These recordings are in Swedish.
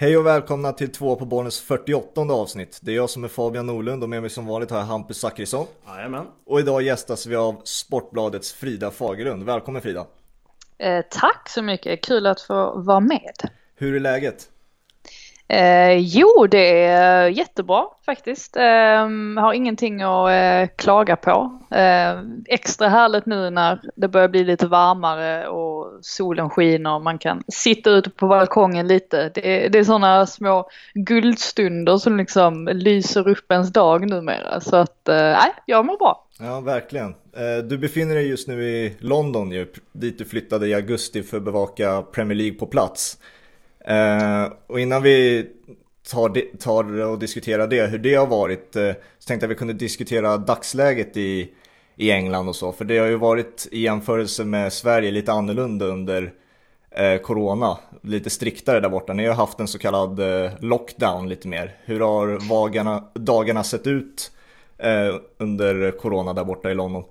Hej och välkomna till två på Bollnäs 48 avsnitt. Det är jag som är Fabian Norlund och med mig som vanligt har jag Hampus Zackrisson. Jajamän. Och idag gästas vi av Sportbladets Frida Fagerlund. Välkommen Frida! Eh, tack så mycket, kul att få vara med. Hur är läget? Eh, jo, det är jättebra faktiskt. Eh, har ingenting att eh, klaga på. Eh, extra härligt nu när det börjar bli lite varmare och solen skiner och man kan sitta ute på balkongen lite. Det, det är sådana små guldstunder som liksom lyser upp ens dag numera. Så att, eh, nej, jag mår bra. Ja, verkligen. Eh, du befinner dig just nu i London ju, dit du flyttade i augusti för att bevaka Premier League på plats. Eh, och innan vi tar, tar och diskuterar det, hur det har varit, eh, så tänkte jag vi kunde diskutera dagsläget i, i England och så. För det har ju varit i jämförelse med Sverige lite annorlunda under eh, Corona. Lite striktare där borta. Ni har haft en så kallad eh, lockdown lite mer. Hur har vagarna, dagarna sett ut eh, under Corona där borta i London?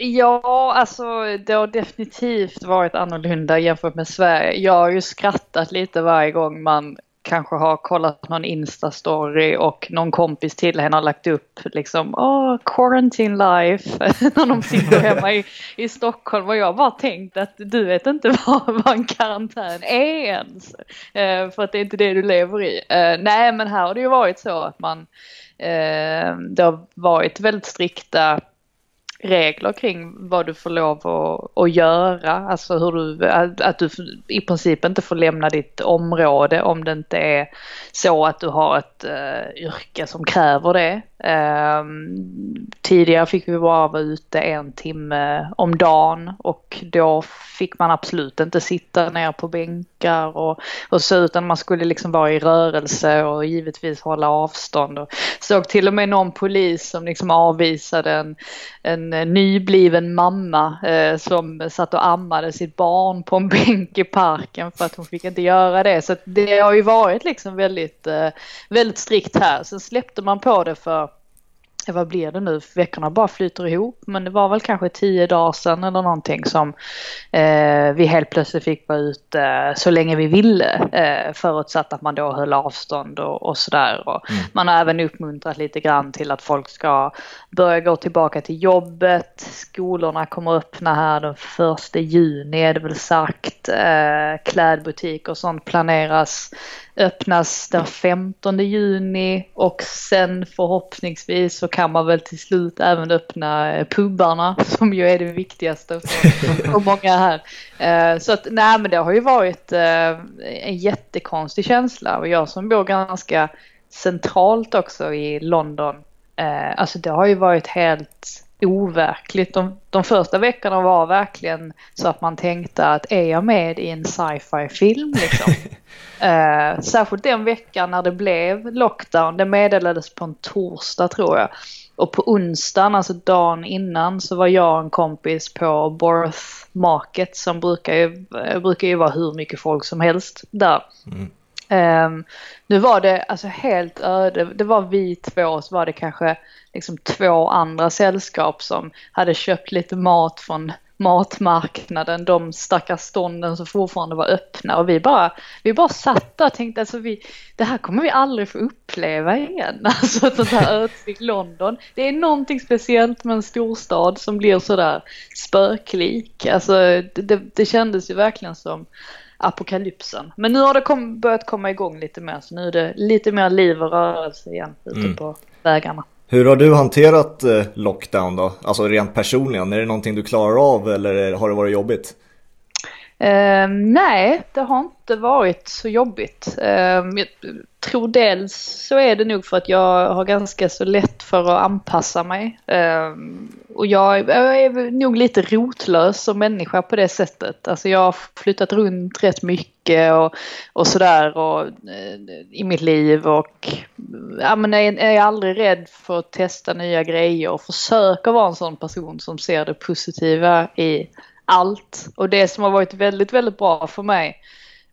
Ja, alltså det har definitivt varit annorlunda jämfört med Sverige. Jag har ju skrattat lite varje gång man kanske har kollat någon Insta-story och någon kompis till henne har lagt upp liksom åh, oh, quarantine life när de sitter hemma i, i Stockholm och jag bara tänkt att du vet inte vad, vad en karantän är ens. Eh, för att det är inte det du lever i. Eh, nej, men här har det ju varit så att man eh, det har varit väldigt strikta regler kring vad du får lov att, att göra. Alltså hur du, att du i princip inte får lämna ditt område om det inte är så att du har ett uh, yrke som kräver det. Um, tidigare fick vi bara vara ute en timme om dagen och då fick man absolut inte sitta ner på bänkar och, och så utan man skulle liksom vara i rörelse och givetvis hålla avstånd. Och såg till och med någon polis som liksom avvisade en, en nybliven mamma eh, som satt och ammade sitt barn på en bänk i parken för att hon fick inte göra det. Så det har ju varit liksom väldigt, eh, väldigt strikt här. Sen släppte man på det för vad blir det nu? Veckorna bara flyter ihop. Men det var väl kanske tio dagar sedan eller någonting som eh, vi helt plötsligt fick vara ute eh, så länge vi ville. Eh, förutsatt att man då höll avstånd och, och sådär. mm. Man har även uppmuntrat lite grann till att folk ska börja gå tillbaka till jobbet. Skolorna kommer öppna här den första juni är det väl sagt. Eh, klädbutik och sånt planeras öppnas den 15 juni och sen förhoppningsvis så kan man väl till slut även öppna eh, pubarna som ju är det viktigaste för, många här. Eh, så att nej men det har ju varit eh, en jättekonstig känsla och jag som bor ganska centralt också i London. Alltså det har ju varit helt overkligt. De, de första veckorna var verkligen så att man tänkte att är jag med i en sci-fi film liksom? eh, särskilt den veckan när det blev lockdown. Det meddelades på en torsdag tror jag. Och på onsdagen, alltså dagen innan, så var jag och en kompis på Borth Market som brukar ju, brukar ju vara hur mycket folk som helst där. Mm. Um, nu var det alltså helt öde. Det var vi två så var det kanske liksom två andra sällskap som hade köpt lite mat från matmarknaden, de stackars stånden som fortfarande var öppna och vi bara, vi bara satt där och tänkte alltså vi, det här kommer vi aldrig få uppleva igen. Alltså ett sånt här ödsligt London. Det är någonting speciellt med en storstad som blir sådär spöklik. Alltså det, det kändes ju verkligen som apokalypsen. Men nu har det kom, börjat komma igång lite mer så nu är det lite mer liv och rörelse igen ute mm. på vägarna. Hur har du hanterat eh, lockdown då? Alltså rent personligen, är det någonting du klarar av eller har det varit jobbigt? Eh, nej, det har inte varit så jobbigt. Eh, jag tror dels så är det nog för att jag har ganska så lätt för att anpassa mig. Eh, och jag, jag, är nog lite rotlös som människa på det sättet. Alltså jag har flyttat runt rätt mycket och, och sådär och, eh, i mitt liv och ja, men är, är aldrig rädd för att testa nya grejer och försöker vara en sån person som ser det positiva i allt. Och det som har varit väldigt, väldigt bra för mig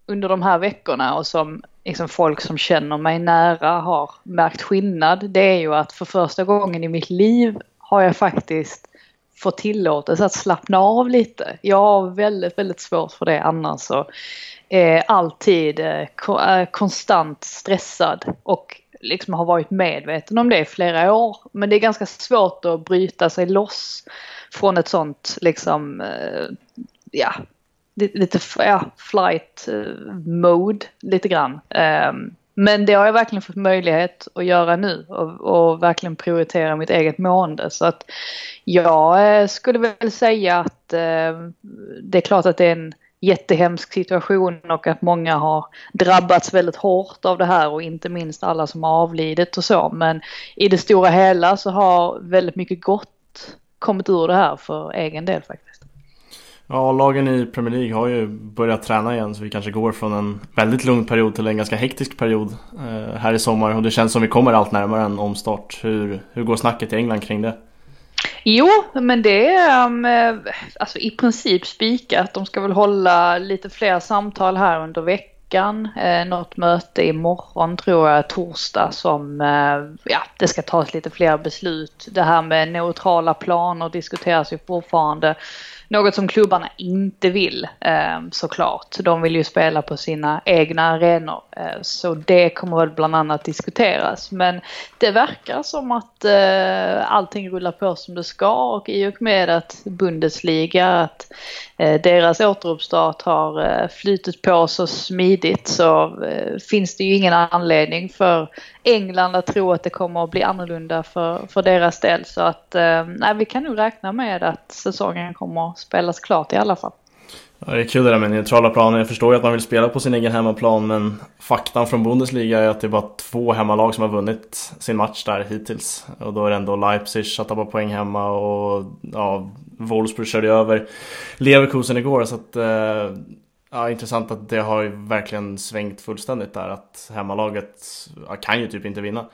under de här veckorna och som liksom folk som känner mig nära har märkt skillnad. Det är ju att för första gången i mitt liv har jag faktiskt fått tillåtelse att slappna av lite. Jag har väldigt, väldigt svårt för det annars och är alltid eh, eh, konstant stressad och liksom har varit medveten om det i flera år. Men det är ganska svårt att bryta sig loss från ett sånt liksom, eh, ja, lite ja, flight eh, mode lite grann. Ehm, men det har jag verkligen fått möjlighet att göra nu och, och verkligen prioritera mitt eget mående. Så att jag eh, skulle väl säga att eh, det är klart att det är en jättehemsk situation och att många har drabbats väldigt hårt av det här och inte minst alla som har avlidit och så. Men i det stora hela så har väldigt mycket gott kommit ur det här för egen del faktiskt. Ja, lagen i Premier League har ju börjat träna igen så vi kanske går från en väldigt lugn period till en ganska hektisk period eh, här i sommar och det känns som vi kommer allt närmare en omstart. Hur, hur går snacket i England kring det? Jo, men det är um, eh, alltså i princip spikat. De ska väl hålla lite fler samtal här under veckan. Eh, något möte imorgon tror jag, torsdag, som eh, ja, det ska tas lite fler beslut. Det här med neutrala planer diskuteras ju fortfarande. Något som klubbarna inte vill eh, såklart. De vill ju spela på sina egna arenor. Eh, så det kommer väl bland annat diskuteras. Men det verkar som att eh, allting rullar på som det ska och i och med att Bundesliga, att Eh, deras återuppstart har eh, flytit på så smidigt så eh, finns det ju ingen anledning för England att tro att det kommer att bli annorlunda för, för deras del. Så att nej, vi kan nog räkna med att säsongen kommer att spelas klart i alla fall. Ja, det är kul det där med neutrala planer. Jag förstår ju att man vill spela på sin egen hemmaplan men faktan från Bundesliga är att det är bara två hemmalag som har vunnit sin match där hittills. Och då är det ändå Leipzig som tappar poäng hemma och ja, Wolfsburg körde över Leverkusen igår. Så att eh, Ja, intressant att det har ju verkligen svängt fullständigt där att hemmalaget ja, kan ju typ inte vinna.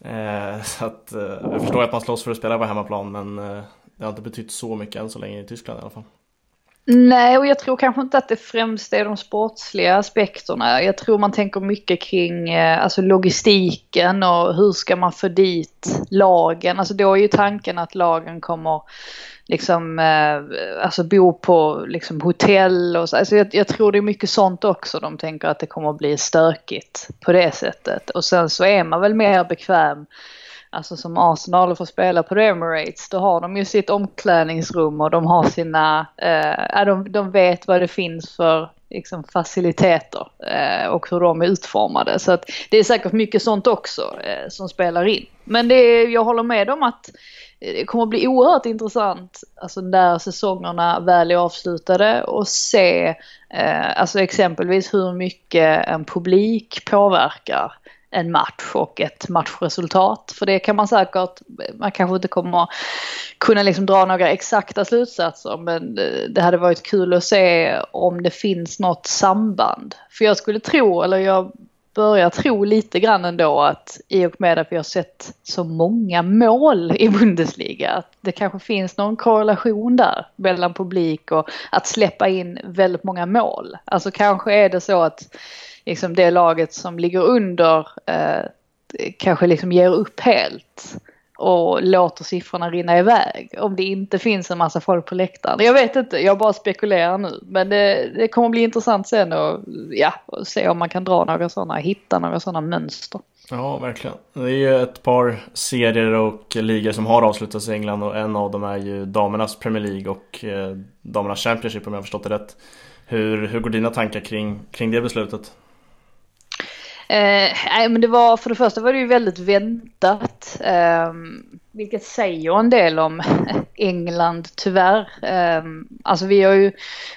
Eh, så att eh, jag förstår att man slåss för att spela på hemmaplan men det har inte betytt så mycket än så länge i Tyskland i alla fall. Nej, och jag tror kanske inte att det främst är de sportsliga aspekterna. Jag tror man tänker mycket kring eh, alltså logistiken och hur ska man få dit lagen. Alltså då är ju tanken att lagen kommer liksom, eh, alltså bo på liksom hotell och så. Alltså jag, jag, tror det är mycket sånt också. De tänker att det kommer att bli stökigt på det sättet. Och sen så är man väl mer bekväm Alltså som Arsenal får spela på Emirates, då har de ju sitt omklädningsrum och de har sina, eh, de, de vet vad det finns för liksom, faciliteter eh, och hur de är utformade. Så att det är säkert mycket sånt också eh, som spelar in. Men det är, jag håller med om att det kommer att bli oerhört intressant alltså när säsongerna väl är avslutade och se eh, alltså exempelvis hur mycket en publik påverkar en match och ett matchresultat. För det kan man säkert, man kanske inte kommer kunna liksom dra några exakta slutsatser men det hade varit kul att se om det finns något samband. För jag skulle tro, eller jag börjar tro lite grann ändå att i och med att vi har sett så många mål i Bundesliga att det kanske finns någon korrelation där mellan publik och att släppa in väldigt många mål. Alltså kanske är det så att liksom det laget som ligger under eh, kanske liksom ger upp helt och låter siffrorna rinna iväg. Om det inte finns en massa folk på läktaren. Jag vet inte, jag bara spekulerar nu. Men det, det kommer bli intressant sen att ja, se om man kan dra några sådana, hitta några sådana mönster. Ja, verkligen. Det är ju ett par serier och ligor som har avslutats i England och en av dem är ju damernas Premier League och eh, damernas Championship om jag har förstått det rätt. Hur, hur går dina tankar kring, kring det beslutet? Eh, nej, men det var för det första var det ju väldigt väntat. Eh, vilket säger en del om England tyvärr. Eh, alltså vi har ju,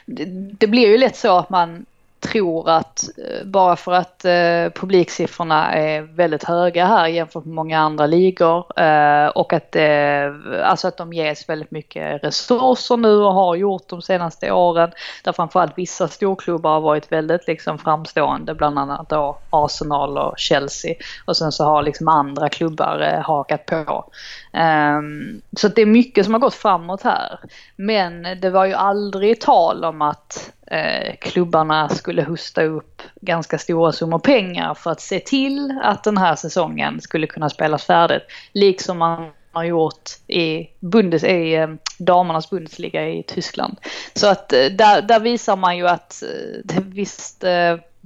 det, det blir ju lätt så att man tror att eh, bara för att eh, publiksiffrorna är väldigt höga här jämfört med många andra ligor eh, och att, eh, alltså att de ges väldigt mycket resurser nu och har gjort de senaste åren. Där framförallt vissa storklubbar har varit väldigt liksom framstående, bland annat då Arsenal och Chelsea. Och sen så har liksom andra klubbar eh, hakat på. Um, så det är mycket som har gått framåt här. Men det var ju aldrig tal om att uh, klubbarna skulle hosta upp ganska stora summor pengar för att se till att den här säsongen skulle kunna spelas färdigt. Liksom man har gjort i, Bundes, i uh, damernas Bundesliga i Tyskland. Så att uh, där, där visar man ju att eh, visst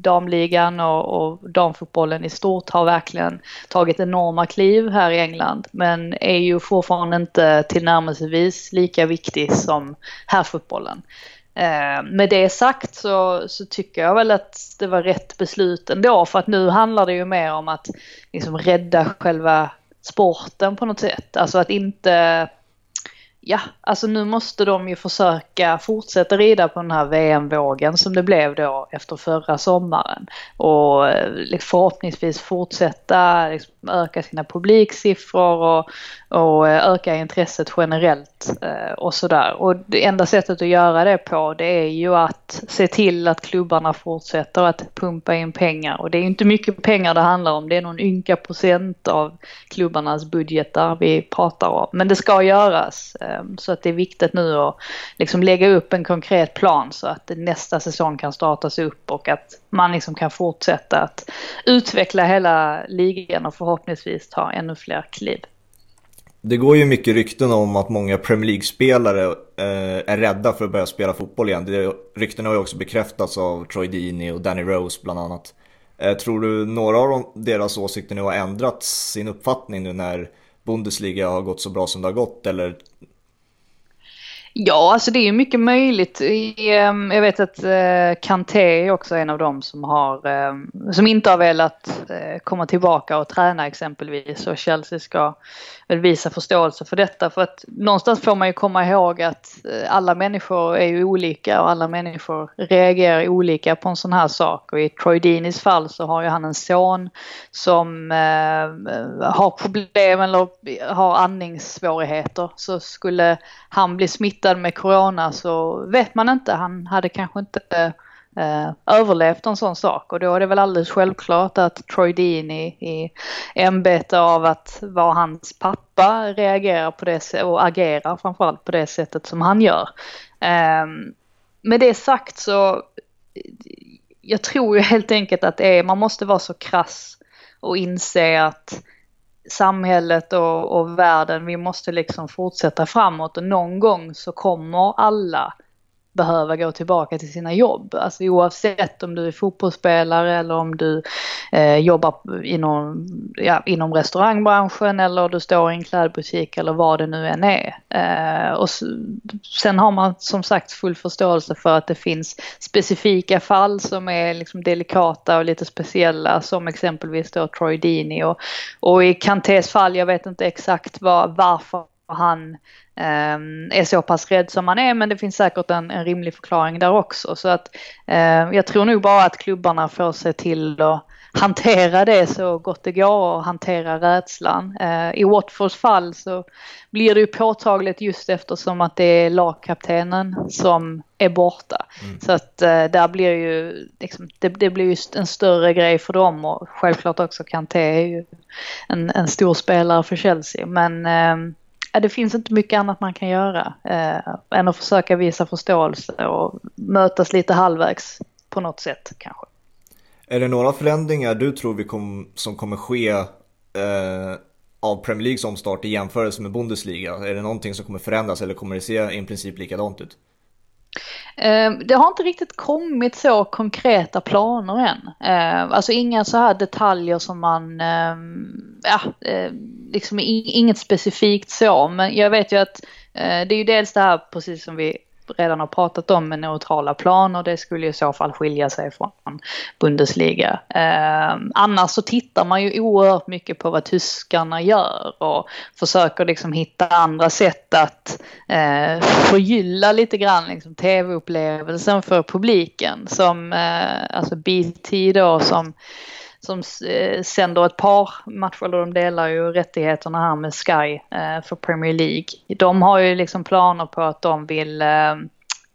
damligan och, och damfotbollen i stort har verkligen tagit enorma kliv här i England men är ju fortfarande inte tillnärmelsevis lika viktig som herrfotbollen. Eh, med det sagt så, så, tycker jag väl att det var rätt beslut ändå för att nu handlar det ju mer om att liksom rädda själva sporten på något sätt. Alltså att inte ja, alltså nu måste de ju försöka fortsätta rida på den här VM-vågen som det blev då efter förra sommaren. Och eh, förhoppningsvis fortsätta liksom, öka sina publiksiffror och, och eh, öka intresset generellt eh, och sådär. Och det enda sättet att göra det på det är ju att se till att klubbarna fortsätter att pumpa in pengar. Och det är inte mycket pengar det handlar om, det är någon ynka procent av klubbarnas budgetar vi pratar om. Men det ska göras. Ehm, så att det är viktigt nu att liksom lägga upp en konkret plan så att nästa säsong kan startas upp och att man liksom kan fortsätta att utveckla hela ligan och förhoppningsvis ta ännu fler kliv. Det går ju mycket rykten om att många Premier League-spelare eh, är rädda för att börja spela fotboll igen. Det, ryktena har ju också bekräftats av Troy Deeney och Danny Rose bland annat. Eh, tror du några av deras åsikter nu har ändrat sin uppfattning nu när Bundesliga har gått så bra som det har gått? Eller Ja, alltså det är ju mycket möjligt. Ehm, jag vet att eh, Kanté är också en av dem som, har, ehm, som inte har velat eh, komma tillbaka och träna exempelvis. Och Chelsea ska väl visa förståelse för detta. För att någonstans får man ju komma ihåg att eh, alla människor är ju olika och alla människor reagerar olika på en sån här sak. Och i Troy Deeneys fall så har ju han en son som har problem eller har andningssvårigheter. Så skulle han bli smittad med corona så vet man inte. Han hade kanske inte eh, överlevt en sån sak och då är det väl alldeles självklart att Troy Deeney i ämbete av att vara hans pappa reagerar på det och agerar framförallt på det sättet som han gör. Eh, med det sagt så jag tror ju helt enkelt att det är, man måste vara så krass och inse att samhället och, och världen, vi måste liksom fortsätta framåt och någon gång så kommer alla behöva gå tillbaka till sina jobb. Alltså oavsett om du är fotbollsspelare eller om du eh, jobbar inom, ja, inom restaurangbranschen eller du står i en klädbutik eller vad det nu än är. Eh, och sen har man som sagt full förståelse för att det finns specifika fall som är liksom delikata och lite speciella som exempelvis då Troy Deeney och, och i Kantés fall, jag vet inte exakt var, varför han Ehm, är så pass rädd som man är men det finns säkert en, en rimlig förklaring där också. Så att eh, jag tror nog bara att klubbarna får se till att hantera det så gott det går och hantera rädslan. Eh, I Watfords fall så blir det ju påtagligt just eftersom att det är lagkaptenen som är borta. Mm. Så att eh, där blir ju, liksom, det, det, blir ju en större grej för dem och självklart också Kanté är ju en, en stor spelare för Chelsea. Men eh, det finns inte mycket annat man kan göra eh, än att försöka visa förståelse och mötas lite halvvägs på något sätt kanske. Är det några förändringar du tror vi kom, som kommer ske eh, av Premier Leagues omstart i jämförelse med Bundesliga? Är det någonting som kommer förändras eller kommer det se i princip likadant ut? Ehm, det har inte riktigt kommit så konkreta planer än. Ehm, alltså inga så här detaljer som man, ehm, ja, liksom inget specifikt så. Men jag vet ju att eh, det är ju dels det här precis som vi redan har pratat om med neutrala planer. Det skulle i så fall skilja sig från Bundesliga. Eh, annars så tittar man ju oerhört mycket på vad tyskarna gör och försöker liksom hitta andra sätt att eh, förgylla lite grann liksom, tv-upplevelsen för publiken. Som eh, alltså BT då som som eh, sänder ett par matcher, eller de delar ju rättigheterna här med Sky eh, för Premier League. De har ju liksom planer på att de vill eh,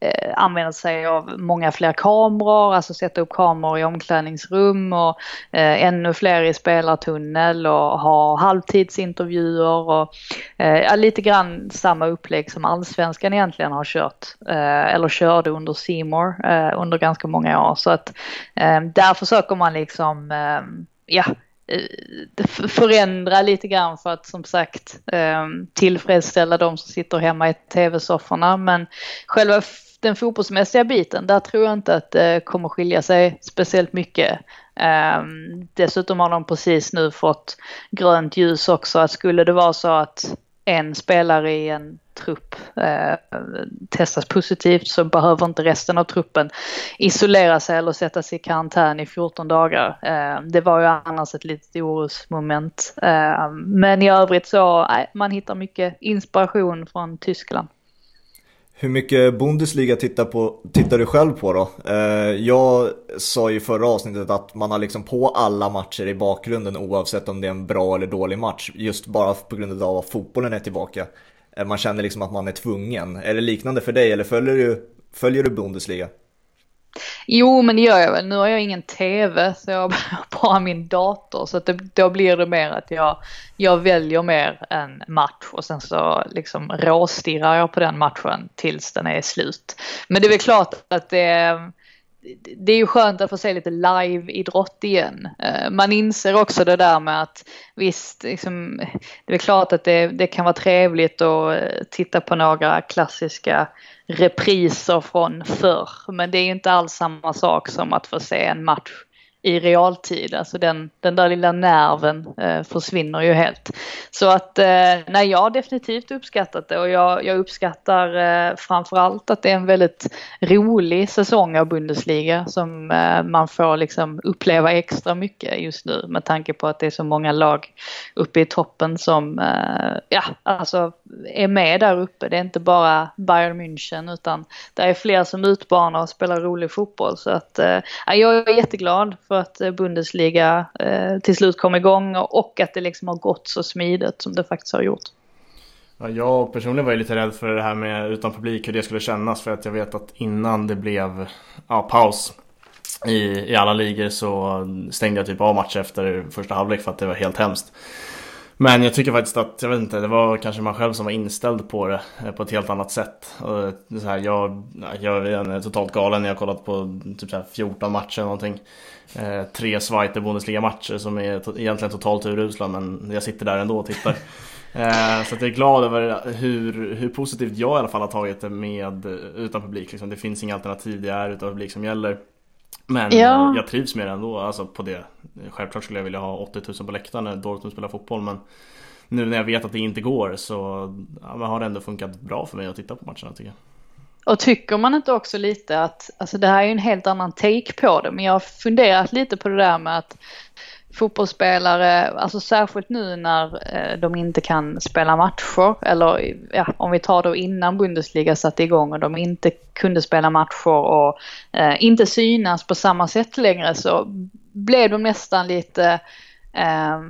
eh, använda sig av många fler kameror, alltså sätta upp kameror i omklädningsrum och eh, ännu fler i spelartunnel och ha halvtidsintervjuer och eh, lite grann samma upplägg som allsvenskan egentligen har kört eh, eller körde under Seymour eh, under ganska många år. Så att eh, där försöker man liksom eh, ja, eh, förändra lite grann för att som sagt eh, tillfredsställa de som sitter hemma i tv-sofforna. Men själva den fotbollsmässiga biten, där tror jag inte att det kommer skilja sig speciellt mycket. Ehm, dessutom har de precis nu fått grönt ljus också att skulle det vara så att en spelare i en trupp eh, testas positivt så behöver inte resten av truppen isolera sig eller sätta sig i karantän i 14 dagar. Eh, det var ju annars ett litet orosmoment. Eh, men i övrigt så, nej, man hittar mycket inspiration från Tyskland. Hur mycket Bundesliga tittar, på, tittar du själv på då? Eh, jag sa i förra avsnittet att man har liksom på alla matcher i bakgrunden oavsett om det är en bra eller dålig match. Just bara på grund av att fotbollen är tillbaka. Eh, man känner liksom att man är tvungen. Är det liknande för dig eller följer du, följer du Bundesliga? Jo, men det gör jag väl. Nu har jag ingen tv så jag har bara min dator. Så att det, då blir det mer att jag, jag väljer mer en match och sen så liksom råstirrar jag på den matchen tills den är slut. Men det är väl klart att det det är ju skönt att få se lite live-idrott igen. Eh, man inser också det där med att visst, liksom, det är klart att det, det, kan vara trevligt att eh, titta på några klassiska repriser från förr. Men det är ju inte alls samma sak som att få se en match i realtid. Alltså den, den där lilla nerven eh, försvinner ju helt. Så att eh, nej, jag har definitivt uppskattat det och jag, jag uppskattar eh, framförallt att det är en väldigt rolig säsong av Bundesliga som eh, man får liksom uppleva extra mycket just nu med tanke på att det är så många lag uppe i toppen som eh, ja, alltså är med där uppe. Det är inte bara Bayern München utan det är fler som utmanar och spelar rolig fotboll. Så att eh, jag är jätteglad för att eh, Bundesliga eh, till slut kom igång och att det liksom har gått så smidigt som det faktiskt har gjort. Ja, jag personligen var ju lite rädd för det här med utan publik, hur det skulle kännas. För att jag vet att innan det blev ja, paus i, i alla ligor så stängde jag typ av matcher efter första halvlek för att det var helt hemskt. Men jag tycker faktiskt att, jag vet inte, det var kanske man själv som var inställd på det eh, på ett helt annat sätt. Och så här, jag, jag är totalt galen, jag har kollat på typ så här 14 matcher eller någonting. Eh, tre Zweite Bundesliga-matcher som är egentligen totalt urusla men jag sitter där ändå och tittar. Eh, så jag är glad över hur, hur positivt jag i alla fall har tagit det med utan publik. Liksom. Det finns inga alternativ, det är utan publik som gäller. Men ja. jag trivs med det ändå, alltså på det. Självklart skulle jag vilja ha 80 000 på läktaren när Dortmund spelar fotboll men nu när jag vet att det inte går så ja, har det ändå funkat bra för mig att titta på matcherna tycker jag. Och tycker man inte också lite att, alltså det här är ju en helt annan take på det, men jag har funderat lite på det där med att fotbollsspelare, alltså särskilt nu när eh, de inte kan spela matcher eller ja, om vi tar då innan Bundesliga satte igång och de inte kunde spela matcher och eh, inte synas på samma sätt längre så blev de nästan lite eh,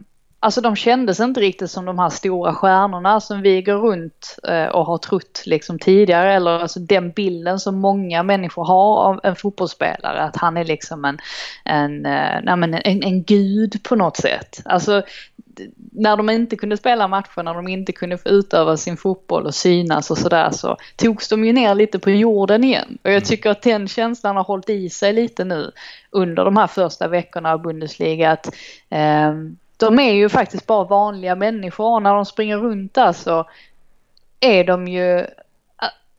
Alltså de kändes inte riktigt som de här stora stjärnorna som vi går runt eh, och har trott liksom tidigare. Eller alltså den bilden som många människor har av en fotbollsspelare. Att han är liksom en, en, eh, nej en, en gud på något sätt. Alltså när de inte kunde spela matcher, när de inte kunde få utöva sin fotboll och synas och sådär så togs de ju ner lite på jorden igen. Och jag mm. tycker att den känslan har hållit i sig lite nu under de här första veckorna av Bundesliga. Att, eh, de är ju faktiskt bara vanliga människor och när de springer runt där så är de ju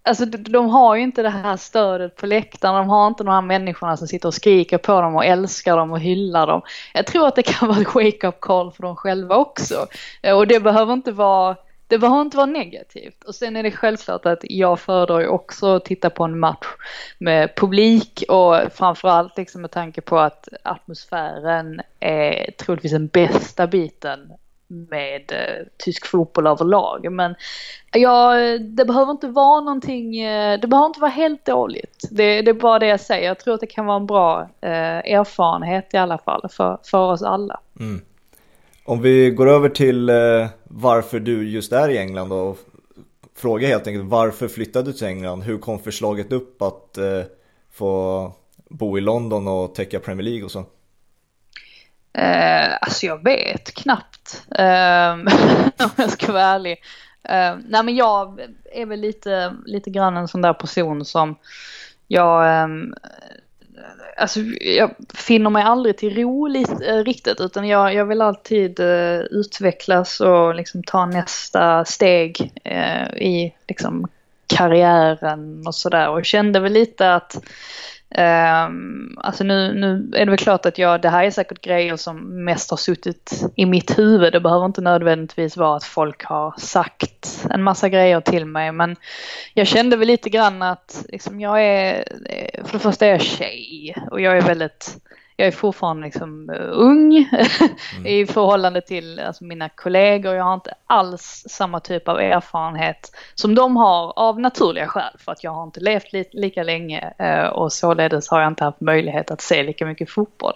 Alltså de har ju inte det här stödet på läktaren, de har inte de här människorna som sitter och skriker på dem och älskar dem och hyllar dem. Jag tror att det kan vara ett wake-up call för dem själva också. Och det behöver inte vara det behöver inte vara negativt. Och sen är det självklart att jag föredrar ju också att titta på en match med publik och framförallt liksom med tanke på att atmosfären är troligtvis den bästa biten med eh, tysk fotboll överlag. Men ja, det behöver inte vara någonting, eh, det behöver inte vara helt dåligt. Det, det, är bara det jag säger. Jag tror att det kan vara en bra eh, erfarenhet i alla fall för, för oss alla. Mm. Om vi går över till eh, varför du just är i England och frågar helt enkelt varför flyttade du till England? Hur kom förslaget upp att eh, få bo i London och täcka Premier League och så? Eh, alltså jag vet knappt eh, om jag ska vara ärlig. Eh, nej men jag är väl lite, lite grann en sån där person som jag eh, alltså jag finner mig aldrig till ro eh, riktigt utan jag, jag vill alltid äh, utvecklas och liksom ta nästa steg äh, i liksom karriären och sådär. Och kände väl lite att Um, alltså nu, nu är det väl klart att jag, det här är säkert grejer som mest har suttit i mitt huvud. Det behöver inte nödvändigtvis vara att folk har sagt en massa grejer till mig. Men jag kände väl lite grann att liksom, jag är, för det första är jag tjej och jag är väldigt jag är fortfarande liksom uh, ung mm. i förhållande till alltså, mina kollegor. Jag har inte alls samma typ av erfarenhet som de har av naturliga skäl för att jag har inte levt li lika länge uh, och således har jag inte haft möjlighet att se lika mycket fotboll.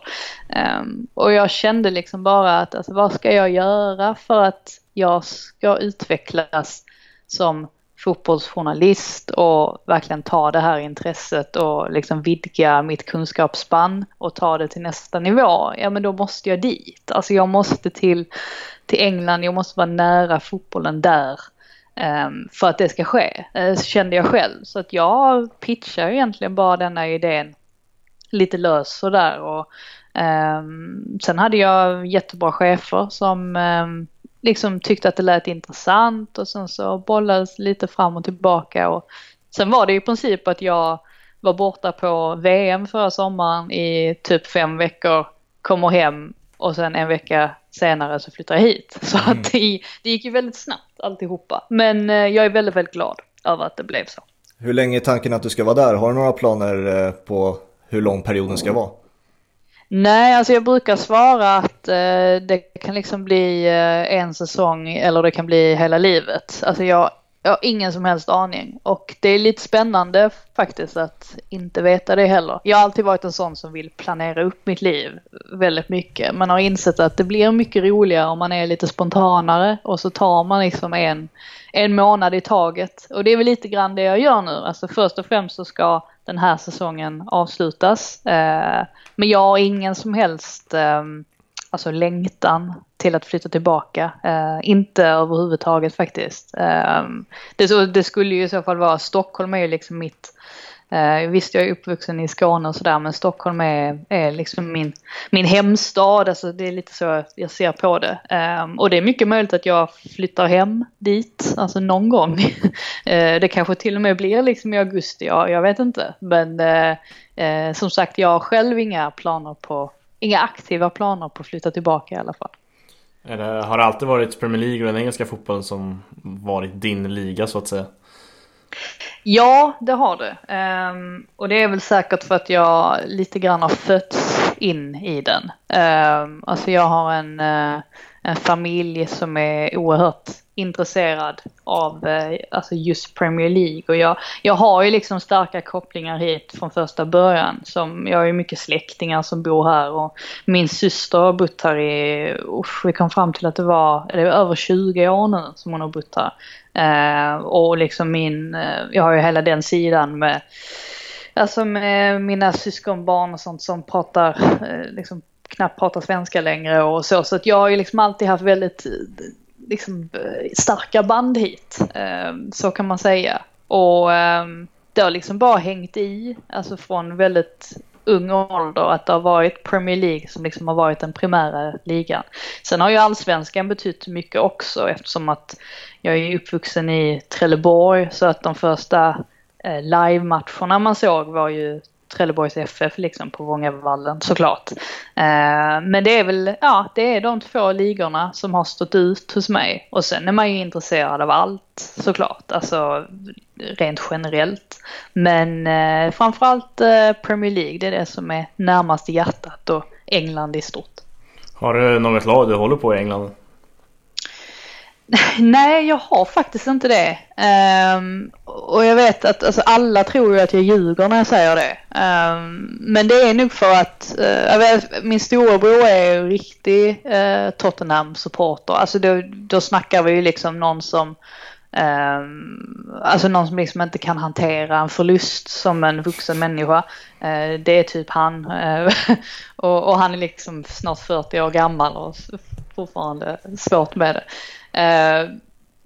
Um, och jag kände liksom bara att alltså, vad ska jag göra för att jag ska utvecklas som fotbollsjournalist och verkligen ta det här intresset och liksom vidga mitt kunskapsspann och ta det till nästa nivå, ja men då måste jag dit. Alltså jag måste till, till England, jag måste vara nära fotbollen där um, för att det ska ske, uh, kände jag själv. Så att jag pitchar egentligen bara denna idén lite lös sådär och um, sen hade jag jättebra chefer som um, liksom tyckte att det lät intressant och sen så bollades lite fram och tillbaka och sen var det i princip att jag var borta på VM förra sommaren i typ fem veckor, kommer hem och sen en vecka senare så flyttar jag hit. Så mm. att det, det gick ju väldigt snabbt alltihopa. Men eh, jag är väldigt, väldigt glad över att det blev så. Hur länge är tanken att du ska vara där? Har du några planer eh, på hur lång perioden ska vara? Nej, alltså jag brukar svara att eh, det kan liksom bli eh, en säsong eller det kan bli hela livet. Alltså jag, jag har ingen som helst aning och det är lite spännande faktiskt att inte veta det heller. Jag har alltid varit en sån som vill planera upp mitt liv väldigt mycket. Man har insett att det blir mycket roligare om man är lite spontanare och så tar man liksom en, en månad i taget. Och det är väl lite grann det jag gör nu. Alltså först och främst så ska den här säsongen avslutas. Eh, men jag har ingen som helst ehm, alltså längtan till att flytta tillbaka. Eh, inte överhuvudtaget faktiskt. Ehm, det skulle ju i så fall vara, Stockholm är ju liksom mitt Eh, visst, jag är uppvuxen i Skåne och sådär, men Stockholm är, är liksom min, min hemstad. Alltså det är lite så jag ser på det. Eh, och det är mycket möjligt att jag flyttar hem dit, alltså någon gång. eh, det kanske till och med blir liksom i augusti, ja, jag vet inte. Men eh, eh, som sagt, jag har själv inga planer på, inga aktiva planer på att flytta tillbaka i alla fall. Det, har det alltid varit Premier League och den engelska fotbollen som varit din liga så att säga? Ja, det har det. Um, och det är väl säkert för att jag lite grann har fötts in i den. Um, alltså jag har en, uh, en familj som är oerhört intresserad av eh, alltså just Premier League. Och jag, jag har ju liksom starka kopplingar hit från första början. Som, jag har ju mycket släktingar som bor här och min syster har bott här i, usch, vi kom fram till att det var, det är över 20 år nu som hon har bott här. Eh, och liksom min, eh, jag har ju hela den sidan med, alltså med mina syskonbarn och sånt som pratar, eh, liksom knappt pratar svenska längre och så. Så att jag har ju liksom alltid haft väldigt liksom, eh, starka band hit. Ehm, så kan man säga. Och ehm, det har liksom bara hängt i, alltså från väldigt ung ålder att det har varit Premier League som liksom har varit den primära ligan. Sen har ju allsvenskan betytt mycket också eftersom att jag är uppvuxen i Trelleborg så att de första eh, live-matcherna man såg var ju Trelleborgs FF liksom på Vångavallen såklart. Eh, men det är väl, ja, det är de två ligorna som har stått ut hos mig. Och sen är man ju intresserad av allt såklart, alltså rent generellt. Men eh, framförallt eh, Premier League, det är det som är närmast hjärtat och England i stort. Har du något lag du håller på i England? Nej, jag har faktiskt inte det. Um, och jag vet att alltså, alla tror ju att jag ljuger när jag säger det. Um, men det är nog för att uh, vet, min storebror är ju riktig uh, Tottenham-supporter. Alltså då, då snackar vi ju liksom någon som Um, alltså någon som liksom inte kan hantera en förlust som en vuxen människa. Uh, det är typ han. Uh, och, och, han är liksom snart 40 år gammal och fortfarande svårt med det. Eh,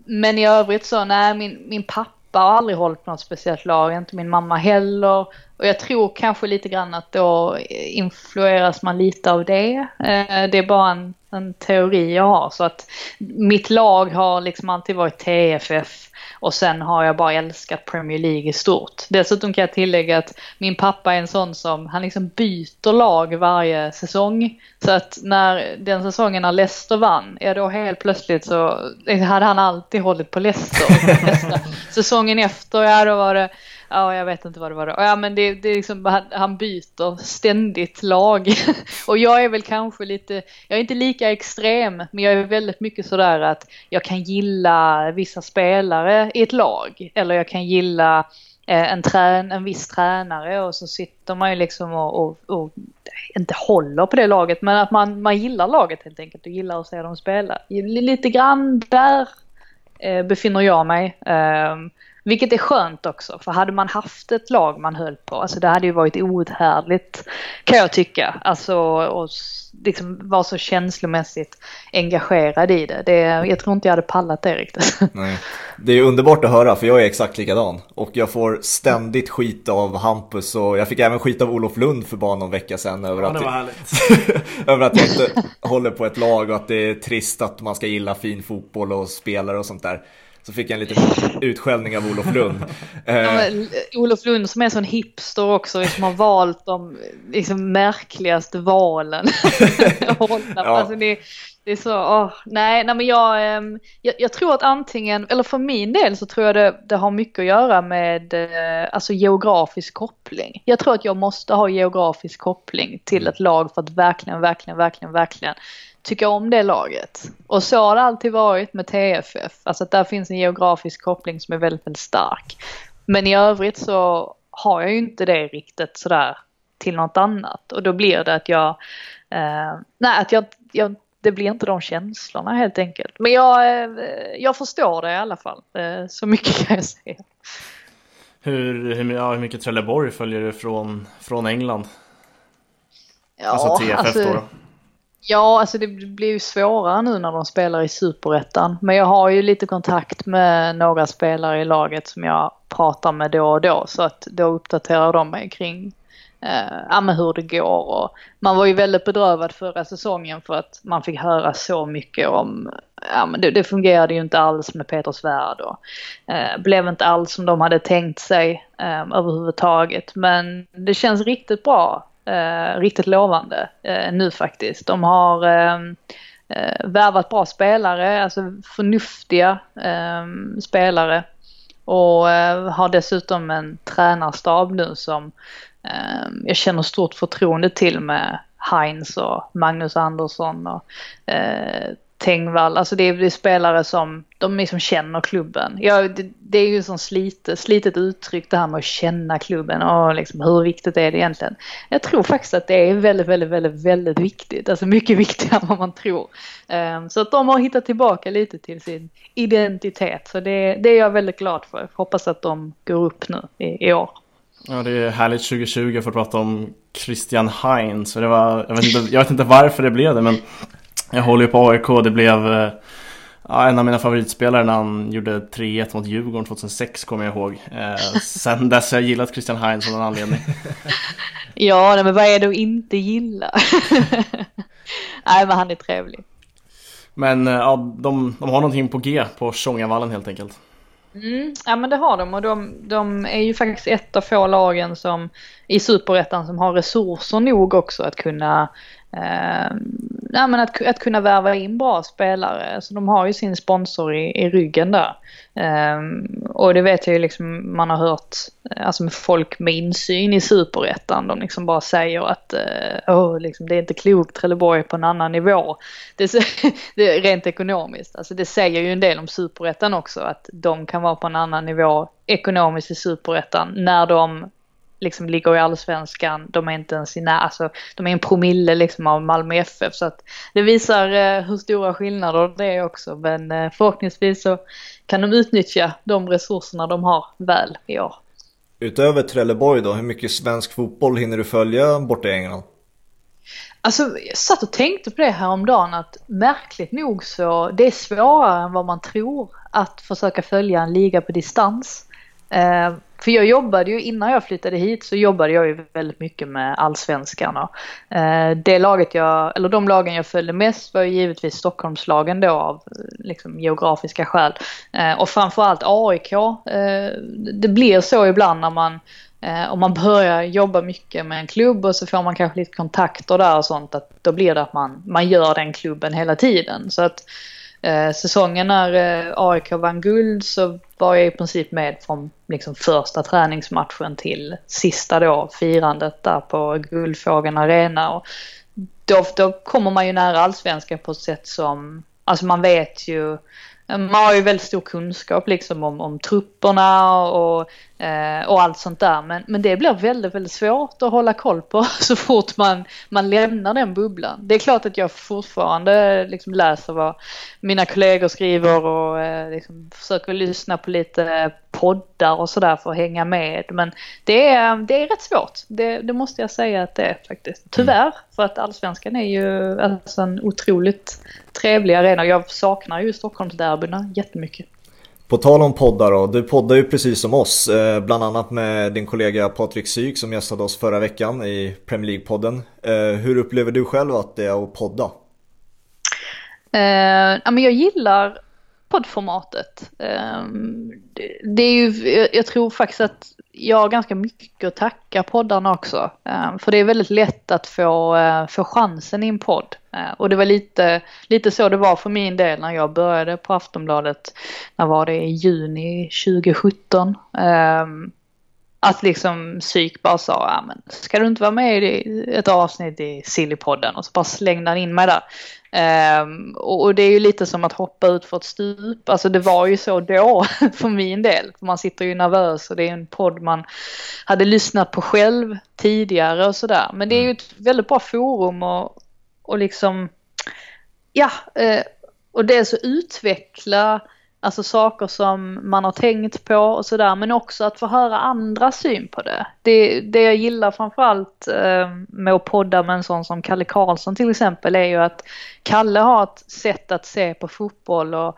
men i övrigt så, nej min, min pappa har aldrig hållit på något speciellt lag, inte min mamma heller. Och jag tror kanske lite grann att då influeras man lite av det. Eh, det är bara en, en teori jag har. Så att mitt lag har liksom alltid varit TFF och sen har jag bara älskat Premier League i stort. Dessutom kan jag tillägga att min pappa är en sån som, han liksom byter lag varje säsong. Så att när den säsongen när Leicester vann, ja då helt plötsligt så hade han alltid hållit på Leicester. säsongen efter, ja då var det ja, jag vet inte vad det var då. Ja, men det, det är liksom, han, han byter ständigt lag. och jag är väl kanske lite, jag är inte lika extrem, men jag är väldigt mycket sådär att jag kan gilla vissa spelare i ett lag. Eller jag kan gilla eh, en, trän, en viss tränare och så sitter man ju liksom och, och, och, inte håller på det laget men att man, man gillar laget helt enkelt och gillar att se dem spela. Lite grann där eh, befinner jag mig. Eh, vilket är skönt också, för hade man haft ett lag man höll på, alltså det hade ju varit outhärdligt kan jag tycka. Alltså och liksom vara så känslomässigt engagerad i det. det. Jag tror inte jag hade pallat det riktigt. Nej. Det är underbart att höra för jag är exakt likadan. Och jag får ständigt skit av Hampus och jag fick även skit av Olof Lund för bara någon vecka sedan. Över, ja, att, det var över att jag inte håller på ett lag och att det är trist att man ska gilla fin fotboll och spelare och sånt där. Så fick jag en liten utskällning av Olof Lund. Ja, Olof Lund som är sån hipster också, som har valt de liksom, märkligaste valen. ja. alltså, det, det, är så, oh, nej, nej men jag, ehm, jag, jag, tror att antingen, eller för min del så tror jag det, det har mycket att göra med eh, alltså geografisk koppling. Jag tror att jag måste ha geografisk koppling till ett lag för att verkligen, verkligen, verkligen, verkligen tycka om det laget. Och så har det alltid varit med TFF. Alltså att där finns en geografisk koppling som är väldigt, väldigt stark. Men i övrigt så har jag ju inte det riktigt sådär till något annat. Och då blir det att jag, eh, nej att jag, jag, det blir inte de känslorna helt enkelt. Men jag, eh, jag förstår det i alla fall. Eh, så mycket kan jag säga. Hur, hur, ja, hur mycket Trelleborg följer du från, från England? Ja, alltså TFF alltså, då? Ja, alltså det blir ju svårare nu när de spelar i superettan. Men jag har ju lite kontakt med några spelare i laget som jag pratar med då och då. Så att då uppdaterar de mig kring eh, hur det går. Och man var ju väldigt bedrövad förra säsongen för att man fick höra så mycket om, ja men det, det fungerade ju inte alls med Peter Svärd och eh, blev inte alls som de hade tänkt sig eh, överhuvudtaget. Men det känns riktigt bra eh, riktigt lovande eh, nu faktiskt. De har ehm, eh, värvat bra spelare, alltså förnuftiga eh, spelare. Och eh, har dessutom en tränarstab nu som ehm, jag känner stort förtroende till med Heinz och Magnus Andersson och eh, Tengvall, alltså det är, det är, spelare som, de liksom känner klubben. Ja, det, det är ju som slitet, slitet uttryck det här med att känna klubben och liksom hur viktigt är det egentligen. Jag tror faktiskt att det är väldigt, väldigt, väldigt, väldigt viktigt, alltså mycket viktigare än vad man tror. Um, så att de har hittat tillbaka lite till sin identitet, så det, det är jag väldigt glad för. Jag hoppas att de går upp nu i, i år. Ja, det är härligt 2020 för att prata om Christian Heinz. Det var, jag, vet inte, jag vet inte varför det blev det, men jag håller ju på AIK. Det blev eh, ja, en av mina favoritspelare när han gjorde 3-1 mot Djurgården 2006 kommer jag ihåg. Eh, sen dess har jag gillat Christian Heinz av någon anledning. ja, men vad är det att inte gilla? Nej, men han är trevlig. Men eh, ja, de, de har någonting på G på Tjongavallen helt enkelt. Mm, ja men det har de och de, de, är ju faktiskt ett av få lagen som i superettan som har resurser nog också att kunna eh, nej, men att, att kunna värva in bra spelare. Så de har ju sin sponsor i, i ryggen där. Um, och det vet jag ju liksom, man har hört eh, alltså med folk med insyn i superettan. De liksom bara säger att uh, oh, liksom, det är inte klokt, Trelleborg på en annan nivå. Det, det rent ekonomiskt. Alltså det säger ju en del om superettan också. Att de kan vara på en annan nivå ekonomiskt i superettan när de liksom ligger i allsvenskan. De är inte ens i när, alltså de är en promille liksom av Malmö FF så att det visar eh, hur stora skillnader det är också. Men eh, förhoppningsvis så kan de utnyttja de resurserna de har väl i år. Utöver Trelleborg då, hur mycket svensk fotboll hinner du följa borta i England? Alltså jag satt och tänkte på det här om dagen att märkligt nog så det är svårare än vad man tror att försöka följa en liga på distans. Eh, för jag jobbade ju, innan jag flyttade hit så jobbade jag ju väldigt mycket med allsvenskan. Och, eh, det laget jag, eller de lagen jag följde mest var ju givetvis Stockholmslagen då av eh, liksom, geografiska skäl. Eh, och framförallt AIK. Eh, det blir så ibland när man eh, om man börjar jobba mycket med en klubb och så får man kanske lite kontakter där och sånt att då blir det att man, man gör den klubben hela tiden. Så att Eh, säsongen när eh, AIK vann guld så var jag i princip med från liksom, första träningsmatchen till sista då firandet där på Guldfågeln Arena. Och då, då kommer man ju nära allsvenskan på ett sätt som, alltså man vet ju man har ju väldigt stor kunskap liksom om, om trupperna och, och allt sånt där. Men, men det blir väldigt, väldigt svårt att hålla koll på så fort man, man lämnar den bubblan. Det är klart att jag fortfarande liksom läser vad mina kollegor skriver och eh, liksom försöker lyssna på lite poddar och sådär för att hänga med. Men det är, det är rätt svårt. Det, det måste jag säga att det är faktiskt. Tyvärr, mm. för att allsvenskan är ju alltså en otroligt trevlig arena. Jag saknar ju Stockholmsderbyna jättemycket. På tal om poddar då, du poddar ju precis som oss, eh, bland annat med din kollega Patrik Syk som gästade oss förra veckan i Premier League-podden. Eh, hur upplever du själv att det är att podda? Eh, jag gillar poddformatet. Eh, det är ju, jag tror faktiskt att jag har ganska mycket att tacka poddarna också. Eh, för det är väldigt lätt att få, eh, få chansen i en podd. Eh, och det var lite, lite så det var för min del när jag började på Aftonbladet. När var det? I juni 2017. Att liksom psyk bara sa, ja men ska du inte vara med i ett avsnitt i Sillypodden? Och så bara slängde han in mig där. Um, och det är ju lite som att hoppa ut för ett stup. Alltså det var ju så då för min del. Man sitter ju nervös och det är en podd man hade lyssnat på själv tidigare och sådär. Men det är ju ett väldigt bra forum och, och liksom, ja, uh, och dels att utveckla Alltså saker som man har tänkt på och sådär men också att få höra andra syn på det. Det, det jag gillar framförallt eh, med att podda med en sån som Kalle Karlsson till exempel är ju att Kalle har ett sätt att se på fotboll och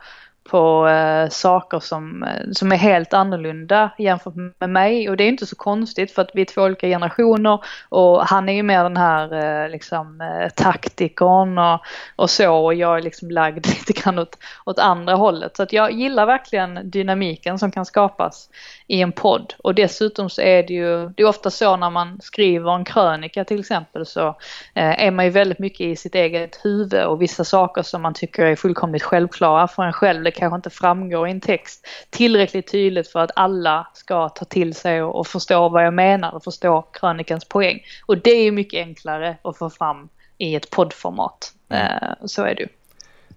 på eh, saker som, eh, som är helt annorlunda jämfört med mig. Och det är inte så konstigt för att vi är två olika generationer och han är ju mer den här eh, liksom, eh, taktikern och, och så och jag är liksom lagd lite grann åt, åt andra hållet. Så att jag gillar verkligen dynamiken som kan skapas i en podd. Och dessutom så är det ju, det är ofta så när man skriver en krönika till exempel så eh, är man ju väldigt mycket i sitt eget huvud och vissa saker som man tycker är fullkomligt självklara för en själv, det kanske inte framgår i en text tillräckligt tydligt för att alla ska ta till sig och, och förstå vad jag menar och förstå krönikans poäng. Och det är mycket enklare att få fram i ett poddformat. Mm. Eh, så är det ju.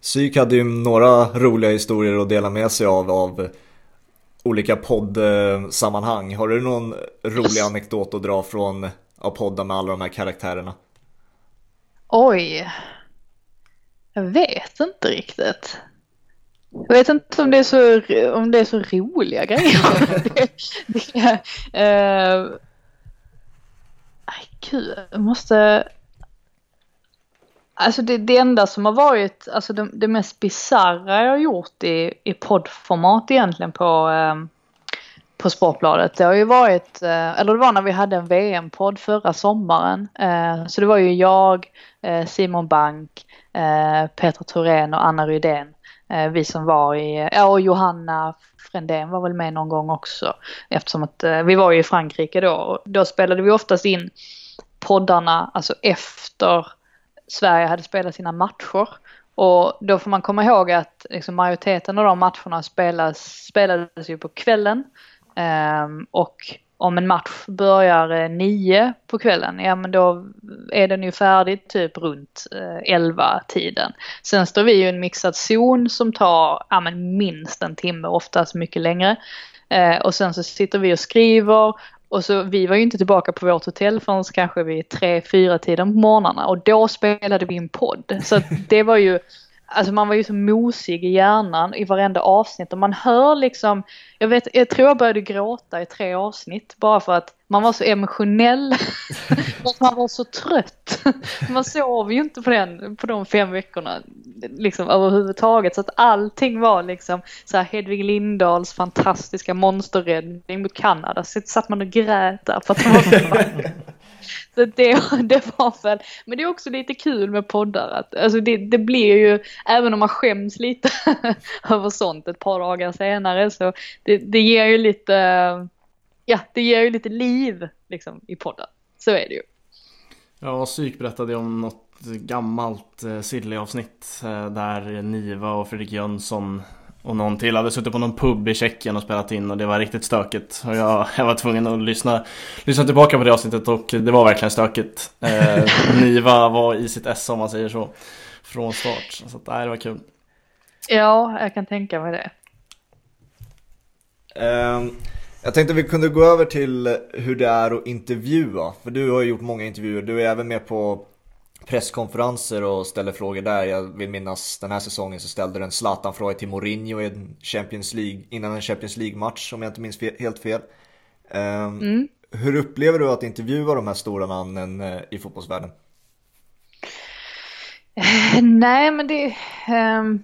Psyk hade ju några roliga historier att dela med sig av, av olika poddsammanhang. Har du någon rolig anekdot att dra från att podda med alla de här karaktärerna? Oj. Jag vet inte riktigt. Jag vet inte om det är så, om det är så roliga grejer. det, det, uh, aj, gud, jag måste... Alltså det, det enda som har varit, alltså det, det mest bisarra jag har gjort i, i poddformat egentligen på, eh, på Sportbladet. Det har ju varit, eh, eller det var när vi hade en VM-podd förra sommaren. Eh, så det var ju jag, Simon Bank, Peter Thorén och Anna Rydén. Eh, vi som var i, ja och Johanna Frändén var väl med någon gång också. Eftersom att eh, vi var ju i Frankrike då. Och då spelade vi oftast in poddarna, alltså efter Sverige hade spelat sina matcher. Och då får man komma ihåg att liksom majoriteten av de matcherna spelas, spelades ju på kvällen. Um, och om en match börjar eh, nio på kvällen, ja men då är den ju färdig typ runt eh, elva tiden. Sen står vi i en mixad zon som tar ja, men minst en timme, oftast mycket längre. Eh, och sen så sitter vi och skriver och så vi var ju inte tillbaka på vårt hotell förrän kanske vid tre, fyra tiden på morgnarna och då spelade vi en podd. Så det var ju alltså man var ju så mosig i hjärnan i varenda avsnitt och man hör liksom, jag vet, jag tror jag började gråta i tre avsnitt bara för att man var så emotionell. man var så trött. man sov ju inte på, den, på de fem veckorna liksom överhuvudtaget så att allting var liksom så här Hedvig Lindahls fantastiska monsterräddning mot Kanada. Så satt man och grät där för att man var Så det, det var väl, men det är också lite kul med poddar att alltså det, det blir ju, även om man skäms lite över sånt ett par dagar senare så det, det ger ju lite, ja det ger ju lite liv liksom i podden. Så är det ju. Ja, Psyk berättade om något gammalt eh, Silly-avsnitt eh, där Niva och Fredrik Jönsson och någon till hade suttit på någon pub i Tjeckien och spelat in och det var riktigt stökigt. Och jag, jag var tvungen att lyssna, lyssna tillbaka på det avsnittet och det var verkligen stökigt. Eh, Niva var i sitt ess om man säger så. Från start. Så att, nej, det var kul. Ja, jag kan tänka mig det. Um, jag tänkte vi kunde gå över till hur det är att intervjua. För du har ju gjort många intervjuer. Du är även med på presskonferenser och ställer frågor där. Jag vill minnas den här säsongen så ställde du en Zlatan-fråga till Mourinho i en Champions League, innan en Champions League-match om jag inte minns fel, helt fel. Um, mm. Hur upplever du att intervjua de här stora namnen uh, i fotbollsvärlden? Uh, nej men det, um,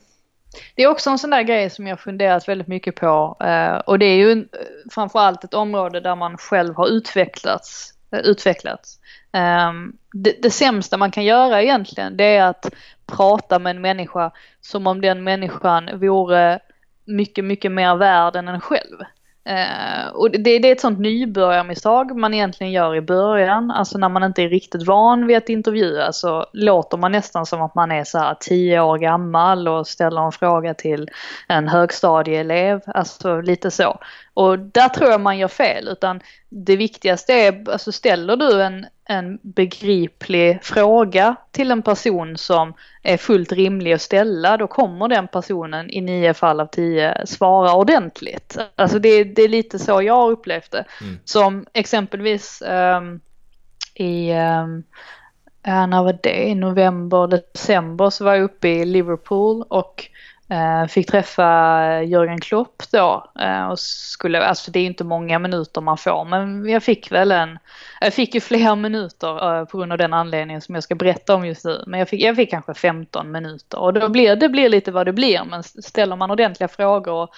det är också en sån där grej som jag funderat väldigt mycket på uh, och det är ju framförallt ett område där man själv har utvecklats. utvecklats. Um, det, det sämsta man kan göra egentligen det är att prata med en människa som om den människan vore mycket, mycket mer värd än en själv. Uh, och det, det, är ett sånt nybörjarmisstag man egentligen gör i början. Alltså när man inte är riktigt van vid att intervjua så låter man nästan som att man är så här tio år gammal och ställer en fråga till en högstadieelev. Alltså lite så. Och där tror jag man gör fel utan det viktigaste är, alltså ställer du en, en begriplig fråga till en person som är fullt rimlig att ställa, då kommer den personen i nio fall av tio svara ordentligt. Alltså det, det är lite så jag har upplevt det. Mm. Som exempelvis um, i um, när var det? I november, december så var jag uppe i Liverpool och Eh, fick träffa eh, Jörgen Klopp då eh, och skulle, alltså det är inte många minuter man får men jag fick väl en, jag fick ju fler minuter på grund av den anledningen som jag ska berätta om just nu. Men jag fick, jag fick kanske 15 minuter och då blir det blir lite vad det blir men ställer man ordentliga frågor och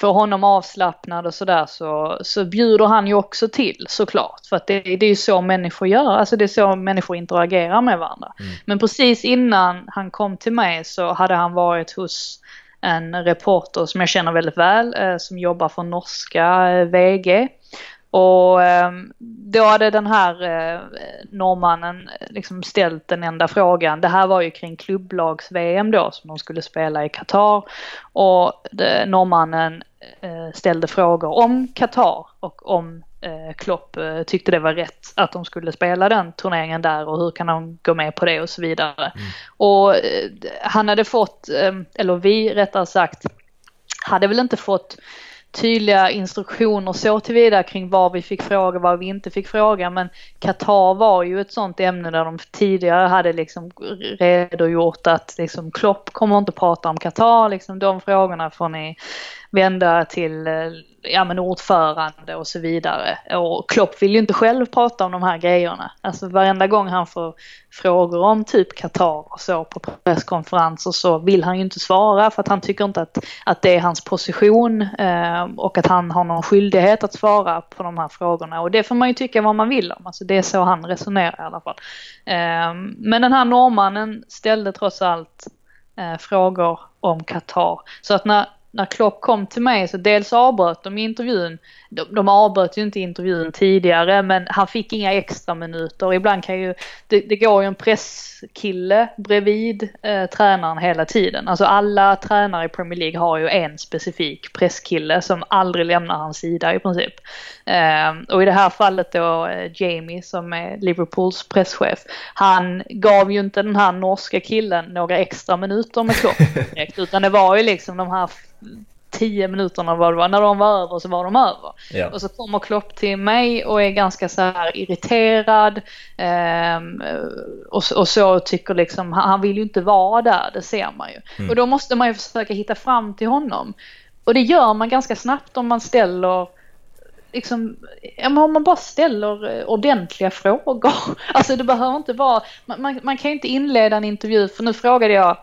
får honom avslappnad och sådär så, så bjuder han ju också till såklart. För att det, det är ju så människor gör, alltså det är så människor interagerar med varandra. Mm. Men precis innan han kom till mig så hade han varit hos en reporter som jag känner väldigt väl eh, som jobbar för norska eh, VG. Och eh, då hade den här eh, norrmannen liksom ställt den enda frågan. Det här var ju kring klubblags-VM då som de skulle spela i Qatar. Och det, norrmannen eh, ställde frågor om Qatar och om eh, Klopp eh, tyckte det var rätt att de skulle spela den turneringen där och hur kan de gå med på det och så vidare. Mm. Och eh, han hade fått, eh, eller vi rättare sagt, hade väl inte fått tydliga instruktioner så tillvida kring vad vi fick fråga, vad vi inte fick fråga. Men Qatar var ju ett sånt ämne där de tidigare hade liksom redogjort att liksom Klopp kommer inte prata om Qatar, liksom de frågorna får ni vända till eh, ja, men ordförande och så vidare. Och Klopp vill ju inte själv prata om de här grejerna. Alltså varenda gång han får frågor om typ Qatar och så på presskonferenser så vill han ju inte svara för att han tycker inte att, att det är hans position eh, och att han har någon skyldighet att svara på de här frågorna. Och det får man ju tycka vad man vill om. Alltså det är så han resonerar i alla fall. Eh, men den här norrmannen ställde trots allt eh, frågor om Qatar. Så att när när Klopp kom till mig så dels avbröt de intervjun. De, de avbröt ju inte intervjun tidigare men han fick inga extra minuter. Ibland kan ju, det, det går ju en presskille bredvid eh, tränaren hela tiden. Alltså alla tränare i Premier League har ju en specifik presskille som aldrig lämnar hans sida i princip. Eh, och i det här fallet då eh, Jamie som är Liverpools presschef. Han gav ju inte den här norska killen några extra minuter med Klopp direkt utan det var ju liksom de här tio minuterna vad det var. När de var över så var de över. Ja. Och så kommer Klopp till mig och är ganska så här irriterad. ehm, och, så- och så tycker liksom, han, han vill ju inte vara där, det ser man ju. Och då måste man ju försöka hitta fram till honom. Och det gör man ganska snabbt om man ställer liksom, ja, men om man bara ställer eh, ordentliga frågor. Alltså det behöver inte vara, man, man, man kan ju inte inleda en intervju, för nu frågade jag,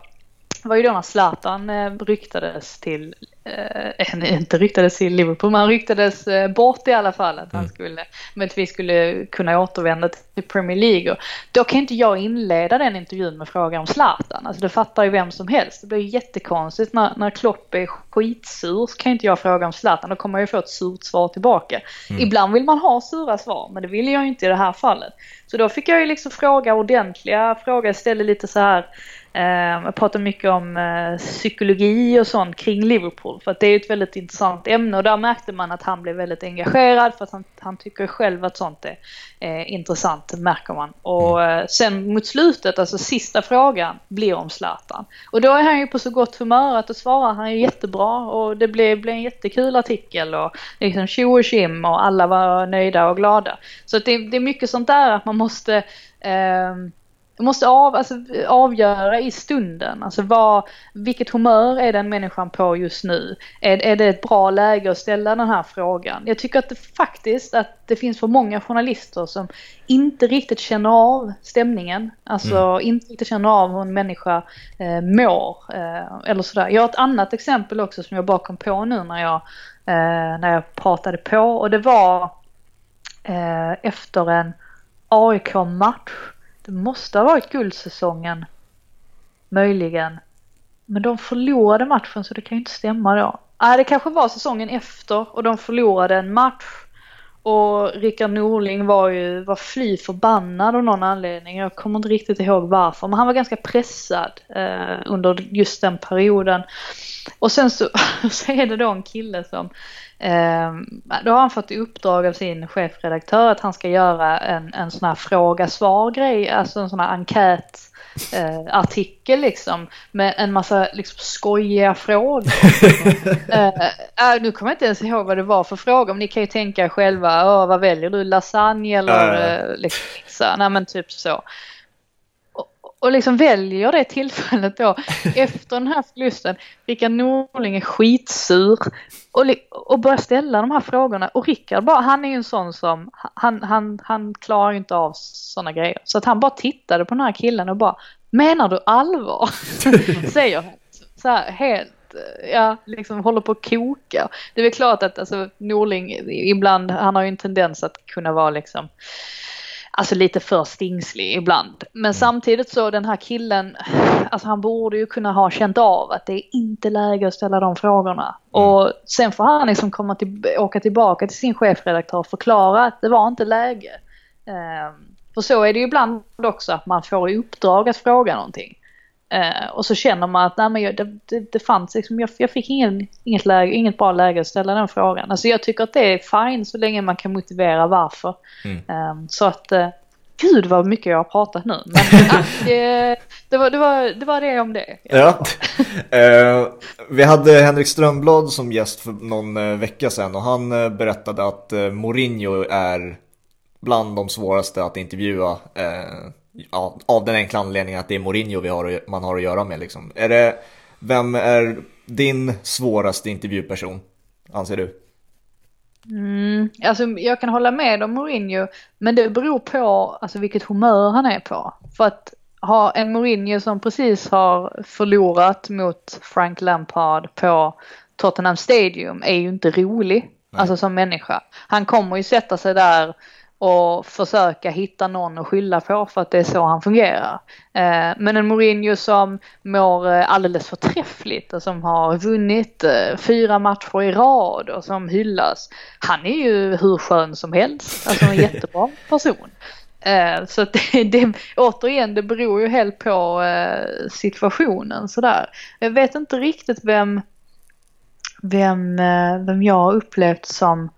det var ju då när Zlatan eh, ryktades till, eh, inte ryktades till Liverpool, men han ryktades eh, bort i alla fall att han skulle, men att vi skulle kunna återvända till Premier League. Och då kan inte jag inleda den intervjun med frågan om Zlatan, alltså det fattar ju vem som helst. Det blir jättekonstigt när, när Klopp är skitsur så kan inte jag fråga om Zlatan, då kommer jag ju få ett surt svar tillbaka. Ibland vill man ha sura svar, men det vill jag inte i det här fallet. Så då fick jag ju liksom fråga ordentliga frågor, ställde lite så här Eh, jag pratar mycket om eh, psykologi och sånt kring Liverpool för att det är ett väldigt intressant ämne och där märkte man att han blev väldigt engagerad för att han, han tycker själv att sånt är eh, intressant, märker man. Och eh, sen mot slutet, alltså sista frågan, blir om Zlatan. Och då är han ju på så gott humör att då svarar han ju jättebra och det blev, blev en jättekul artikel och liksom tjo och tjim och alla var nöjda och glada. Så det, det är mycket sånt där att man måste jag måste av, alltså, avgöra i stunden. Alltså vad, vilket humör är den människan på just nu? Är, är det ett bra läge att ställa den här frågan? Jag tycker att det faktiskt att det finns för många journalister som inte riktigt känner av stämningen. Alltså inte riktigt känner av hur en människa eh, mår. Eh, eller sådär. Jag har ett annat exempel också som jag bara kom på nu när jag, eh, när jag pratade på. Och det var eh, efter en AIK-match. Det måste ha varit guldsäsongen. Möjligen. Men de förlorade matchen så det kan ju inte stämma då. Nej, det kanske var säsongen efter och de förlorade en match. Och Rickard Norling var ju var fly förbannad av någon anledning. Jag kommer inte riktigt ihåg varför. Men han var ganska pressad eh, under just den perioden. Och sen så, så är det då en kille som Eh, då har han fått i uppdrag av sin chefredaktör att han ska göra en, en sån här fråga-svar-grej, alltså en sån här enkät eh, artikel liksom med en massa liksom, skojiga frågor. eh, äh, nu kommer jag inte ens ihåg vad det var för frågor, men ni kan ju tänka er själva, vad väljer du, lasagne eller eh, liksom? Nej men typ så. Och, liksom väljer det tillfället då efter den här förlusten. Rickard Norling är skitsur och, och börjar ställa de här frågorna. Och Rickard bara, han är ju en sån som, han, han, han klarar ju inte av sådana grejer. Så att han bara tittade på den här killen och bara, menar du allvar? Säger han. Så här helt, ja, liksom håller på att koka. Det är väl klart att alltså, Norling ibland, han har ju en tendens att kunna vara liksom Alltså lite för stingslig ibland. Men samtidigt så den här killen, alltså han borde ju kunna ha känt av att det är inte läge att ställa de frågorna. Och sen får han liksom komma till, åka tillbaka till sin chefredaktör och förklara att det var inte läge. Ehm, för så är det ju ibland också att man får i uppdrag att fråga någonting. Eh, och så känner man att nej, men jag, det, det, det fanns liksom, jag, jag fick ingen, inget, läge, inget bra läge att ställa den frågan. Alltså jag tycker att det är fine så länge man kan motivera varför. Eh, så att, eh, gud vad mycket jag har pratat nu. Men det, det, var, det, var, det var det om det. Ja. Eh, vi hade Henrik Strömblad som gäst för någon eh, vecka sedan och han eh, berättade att Mourinho är bland de svåraste att intervjua. Ja, av den enkla anledningen att det är Mourinho vi har, man har att göra med. Liksom. Är det, vem är din svåraste intervjuperson, anser du? Mm, alltså jag kan hålla med om Mourinho, men det beror på alltså, vilket humör han är på. För att ha en Mourinho som precis har förlorat mot Frank Lampard på Tottenham Stadium är ju inte rolig, alltså som människa. Han kommer ju sätta sig där och försöka hitta någon att skylla på för att det är så han fungerar. Eh, men en Mourinho som mår eh, alldeles förträffligt och som har vunnit eh, fyra matcher i rad och som hyllas. Han är ju hur skön som helst, alltså en jättebra person. Så att det, det, återigen, det beror ju helt på situationen sådär. Jag vet inte riktigt vem, vem, vem jag har upplevt som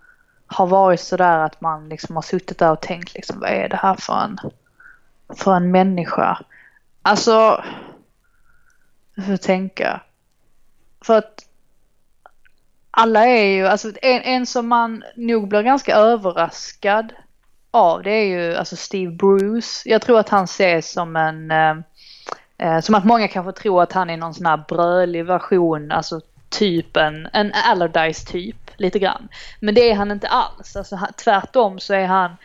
har varit sådär att man liksom har suttit där och tänkt liksom vad är det här för en, för en människa? Alltså, hur får tänka. För att alla är ju, alltså en, en som man nog blir ganska överraskad av det är ju alltså Steve Bruce. Jag tror att han ses som en, eh, eh som att många kanske tror att han är någon sån här brölig version, alltså typen, en Allardyce typ lite grann. Men det är han inte alls, alltså tvärtom så är han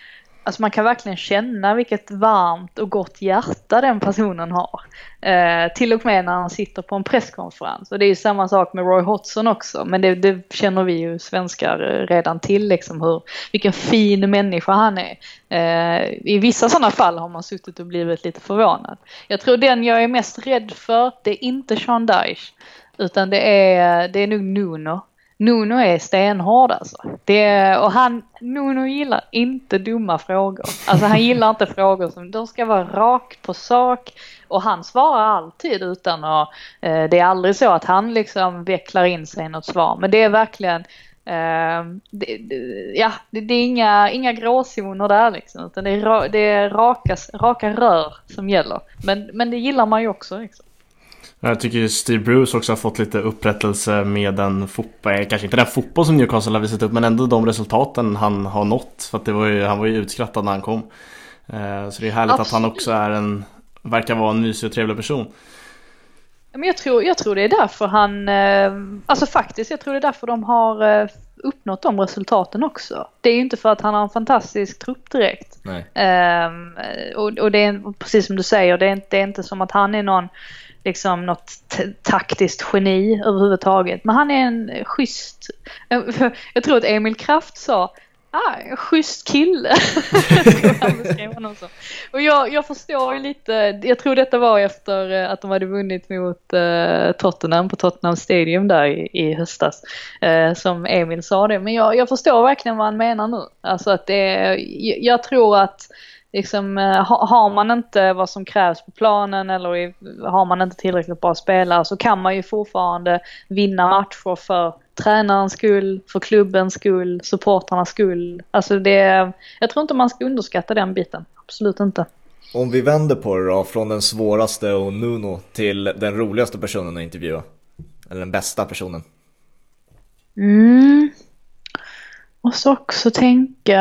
Alltså man kan verkligen känna vilket varmt och gott hjärta den personen har. Eh, till och med när han sitter på en presskonferens. Och det är ju samma sak med Roy Hodgson också. Men det, det känner vi ju svenskar redan till liksom hur, vilken fin människa han är. Eh, I vissa sådana fall har man suttit och blivit lite förvånad. Jag tror den jag är mest rädd för, det är inte Sean Dyche. Utan det är, det är nog Nuno. Nuno är stenhård alltså. Det, och han, Nuno gillar inte dumma frågor. Alltså han gillar inte frågor som, de ska vara rakt på sak. Och han svarar alltid utan att, eh, det är aldrig så att han liksom vecklar in sig i något svar. Men det är verkligen, eh, det, det, ja det, det, är inga, inga gråzoner där liksom. Utan det är, det är raka, raka rör som gäller. Men, men det gillar man ju också liksom. Jag tycker Steve Bruce också har fått lite upprättelse med den fotboll, kanske inte den fotboll som Newcastle har visat upp men ändå de resultaten han har nått. För att det var ju, han var ju utskrattad när han kom. Eh, så det är härligt Absolut. att han också är en, verkar vara en mysig och trevlig person. Men jag tror, jag tror det är därför han, eh, alltså faktiskt, jag tror det är därför de har eh, uppnått de resultaten också. Det är ju inte för att han har en fantastisk trupp direkt. Nej. och, och det är precis som du säger, det är, det är inte som att han är någon liksom något taktiskt geni överhuvudtaget. Men han är en schysst, eh, jag tror att Emil Kraft sa Ah, schysst kille. och jag, jag förstår ju lite, jag tror detta var efter eh, att de hade vunnit mot uh, Tottenham på Tottenham Stadium där i, i höstas. Uh, som Emil sa det, men jag, jag förstår verkligen vad han menar nu. Alltså att det, jag, jag tror att liksom, eh, har man inte vad som krävs på planen eller har man inte tillräckligt bra spelare så kan man ju fortfarande vinna matcher för tränarens skull, för klubbens skull, supportrarnas skull. Alltså det, jag tror inte man ska underskatta den biten. Absolut inte. Om vi vänder på det då, från den svåraste och Nuno till den roligaste personen att intervjua. Eller den bästa personen. Mm. Måste också tänka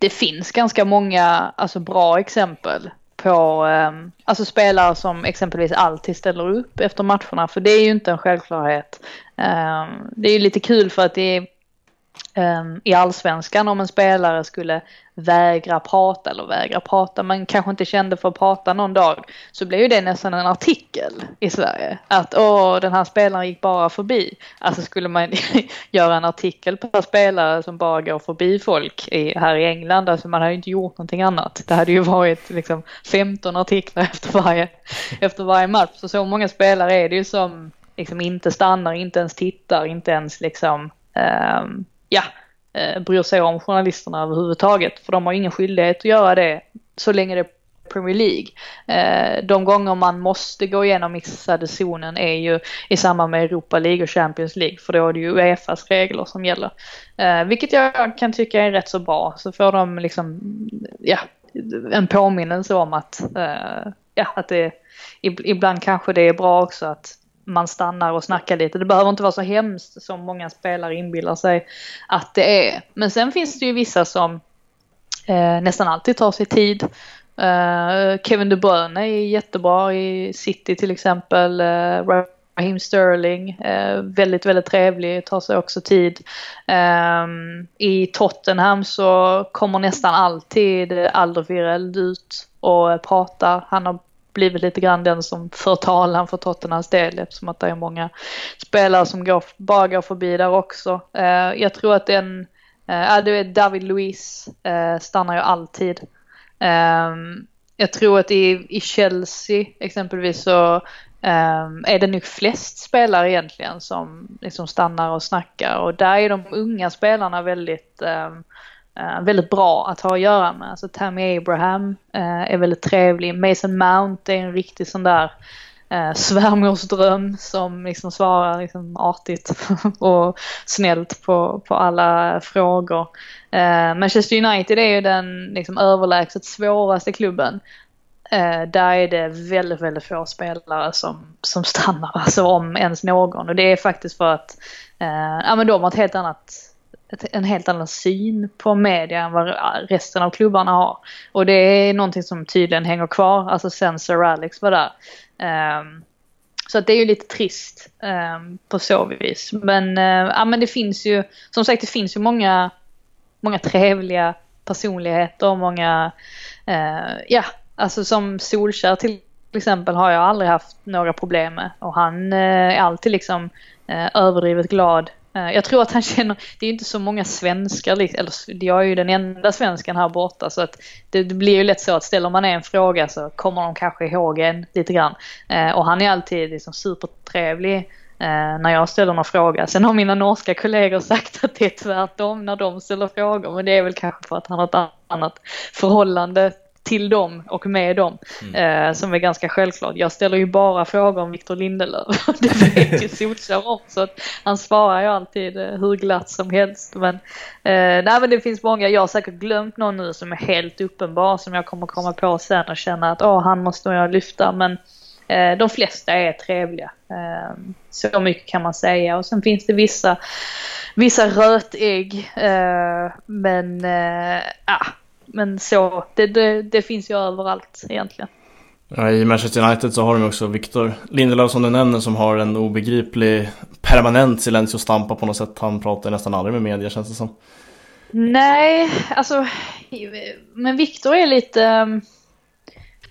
det finns ganska många alltså, bra exempel på um, alltså spelare som exempelvis alltid ställer upp efter matcherna. För det är ju inte en självklarhet. Um, det är ju lite kul för att det är um, i allsvenskan om en spelare skulle vägra prata eller vägra prata men kanske inte kände för att prata någon dag så blev ju det nästan en artikel i Sverige. Att åh den här spelaren gick bara förbi. Alltså skulle man göra en artikel på spelare som bara går förbi folk i, här i England. Alltså man hade ju inte gjort någonting annat. Det hade ju varit liksom 15 artiklar efter varje, efter varje match. Så så många spelare är det ju som liksom inte stannar, inte ens tittar, inte ens liksom um, ja eh, bryr sig om journalisterna överhuvudtaget. För de har ingen skyldighet att göra det så länge det är Premier League. Eh, de gånger man måste gå igenom missade zonen är ju i samband med Europa League och Champions League för då är det ju Uefas regler som gäller. Eh, vilket jag kan tycka är rätt så bra. Så får de liksom, ja, en påminnelse om att, eh, ja, att det ibland kanske det är bra också att man stannar och snackar lite. Det behöver inte vara så hemskt som många spelare inbillar sig att det är. Men sen finns det ju vissa som eh, nästan alltid tar sig tid. Eh, Kevin De Bruyne är jättebra i City till exempel. Eh, Raheem Sterling, eh, väldigt, väldigt trevlig, tar sig också tid. Eh, I Tottenham så kommer nästan alltid Alderweireld ut och pratar. Han har blivit lite grann den som för talan för Tottenhams del eftersom att det är många spelare som går, bara går förbi där också. Eh, jag tror att den, eh, du vet David Luiz eh, stannar ju alltid. Eh, jag tror att i, i Chelsea exempelvis så eh, är det nog flest spelare egentligen som liksom stannar och snackar och där är de unga spelarna väldigt eh, Uh, väldigt bra att ha att göra med. Alltså Tammy Abraham uh, är väldigt trevlig. Mason Mount är en riktig sån där uh, svärmorsdröm som liksom svarar liksom artigt och snällt på, på alla frågor. Uh, Manchester United är ju den liksom överlägset svåraste klubben. Där är det väldigt, väldigt få spelare som, som stannar, alltså om ens någon. Och det är faktiskt för att ja, men de har ett helt annat ett, en helt annan syn på media än vad resten av klubbarna har. Och det är någonting som tydligen hänger kvar, alltså sen Sir Alex var där. Um, så att det är ju lite trist um, på så vis. Men, uh, ja, men det finns ju, som sagt det finns ju många, många trevliga personligheter, många, uh, ja, alltså som Solskär till exempel har jag aldrig haft några problem med. Och han eh, är alltid liksom överdrivet glad Eh, jag tror att han känner, det är inte så många svenskar, eller jag är ju den enda svensken här borta så att det, blir ju lätt så att ställer man en fråga så kommer de kanske ihåg en lite grann. Eh, och han är alltid liksom supertrevlig eh, när jag ställer någon fråga. Sen har mina norska kollegor sagt att det är tvärtom när de ställer frågor men det är väl kanske för att han har ett annat förhållande till dem och med dem. Mm. Eh, som är ganska självklart. Jag ställer ju bara frågor om Victor Lindelöf. det vet ju Solskjaer om. Så att han svarar ju alltid eh, hur glatt som helst. Men, eh, nej, men det finns många. Jag har säkert glömt någon nu som är helt uppenbar. Som jag kommer komma på sen och känna att oh, han måste jag lyfta. Men eh, de flesta är trevliga. Eh, så mycket kan man säga. Och sen finns det vissa, vissa rötägg. Eh, men ja men så, det, det, det, finns ju överallt egentligen. I Manchester United så har de också Victor Lindelöf som du nämner som har en obegriplig permanent silencio stampa på något sätt. Han pratar nästan aldrig med media känns det som. Nej, alltså men Victor är lite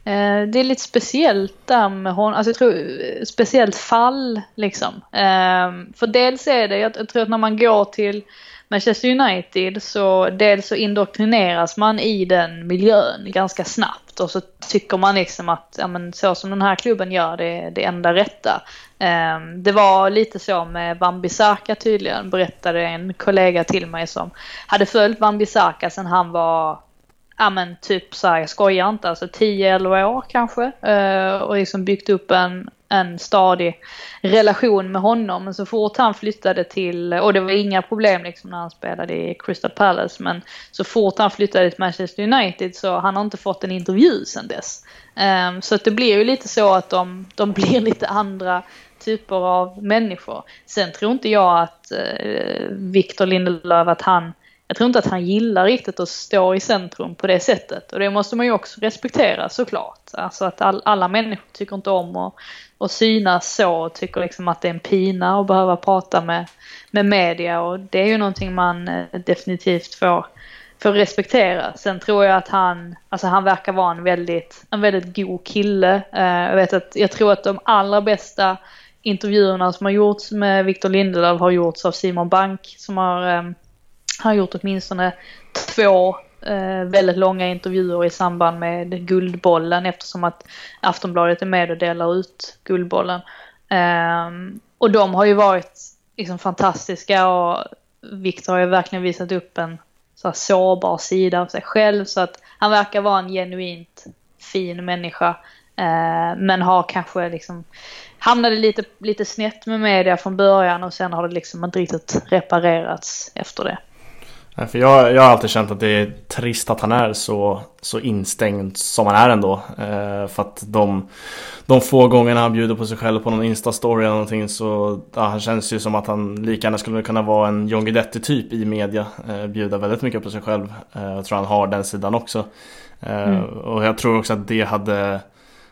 eh, det är lite speciellt där med honom, alltså jag tror speciellt fall liksom. Eh, för dels är det, jag tror att när man går till Manchester United så dels så indoktrineras man i den miljön ganska snabbt och så tycker man liksom att ja, men så som den här klubben gör det är det enda rätta. Ehm, det var lite så med Bambisaka tydligen berättade en kollega till mig som hade följt Bambisaka sedan han var ja men typ så här, jag skojar inte, alltså 10-11 år kanske. Eh, och liksom byggt upp en en stadig relation med honom. Men så fort han flyttade till, och det var inga problem liksom när han spelade i Crystal Palace, men så fort han flyttade till Manchester United så han har inte fått en intervju sedan dess. Um, så att det blir ju lite så att de, de blir lite andra typer av människor. Sen tror inte jag att uh, Victor Lindelöf, att han jag tror inte att han gillar riktigt att stå i centrum på det sättet. Och det måste man ju också respektera såklart. Alltså att all, alla människor tycker inte om att, att synas så och tycker liksom att det är en pina att behöva prata med, med media. Och det är ju någonting man eh, definitivt får, får respektera. Sen tror jag att han, alltså han verkar vara en väldigt, en väldigt god kille. Eh, jag vet att, jag tror att de allra bästa intervjuerna som har gjorts med Victor Lindelöf har gjorts av Simon Bank som har eh, har gjort åtminstone två eh, väldigt långa intervjuer i samband med Guldbollen eftersom att Aftonbladet är med och delar ut Guldbollen. Eh, och de har ju varit liksom fantastiska och Viktor har ju verkligen visat upp en så här sårbar sida av sig själv så att han verkar vara en genuint fin människa. Eh, men har kanske liksom hamnade lite, lite snett med media från början och sen har det liksom inte riktigt reparerats efter det. För jag, jag har alltid känt att det är trist att han är så, så instängd som han är ändå. Eh, för att de, de få gångerna han bjuder på sig själv på någon Insta-story eller någonting så ja, han känns ju som att han lika gärna skulle kunna vara en John Guidetti typ i media. Eh, bjuda väldigt mycket på sig själv. Eh, jag tror han har den sidan också. Eh, mm. Och jag tror också att det hade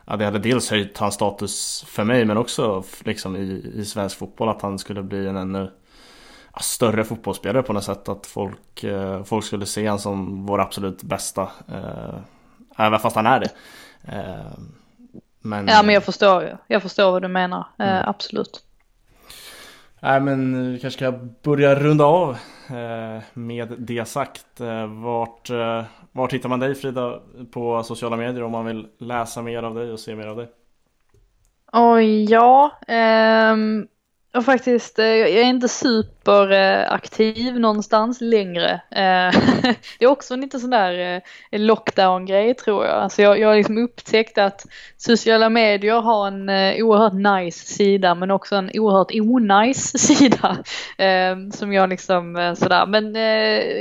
Ja, det hade dels höjt hans status för mig men också liksom i, i svensk fotboll att han skulle bli en ännu större fotbollsspelare på något sätt. Att folk, eh, folk skulle se honom som vår absolut bästa. Eh, även fast han är det. Eh, men, ja men jag förstår, jag förstår vad du menar. Mm. Absolut. Nej men vi kanske ska börja runda av med det sagt. Vart, vart hittar man dig Frida på sociala medier om man vill läsa mer av dig och se mer av dig? Oj, ja. Um, och faktiskt, eh, jag är inte superaktiv någonstans längre. Eh, det är också en lite sån där eh, lockdown-grej tror jag. Alltså jag, jag har liksom upptäckt att sociala medier har en oerhört nice sida men också en oerhört onajs sida. Som jag liksom sådär, men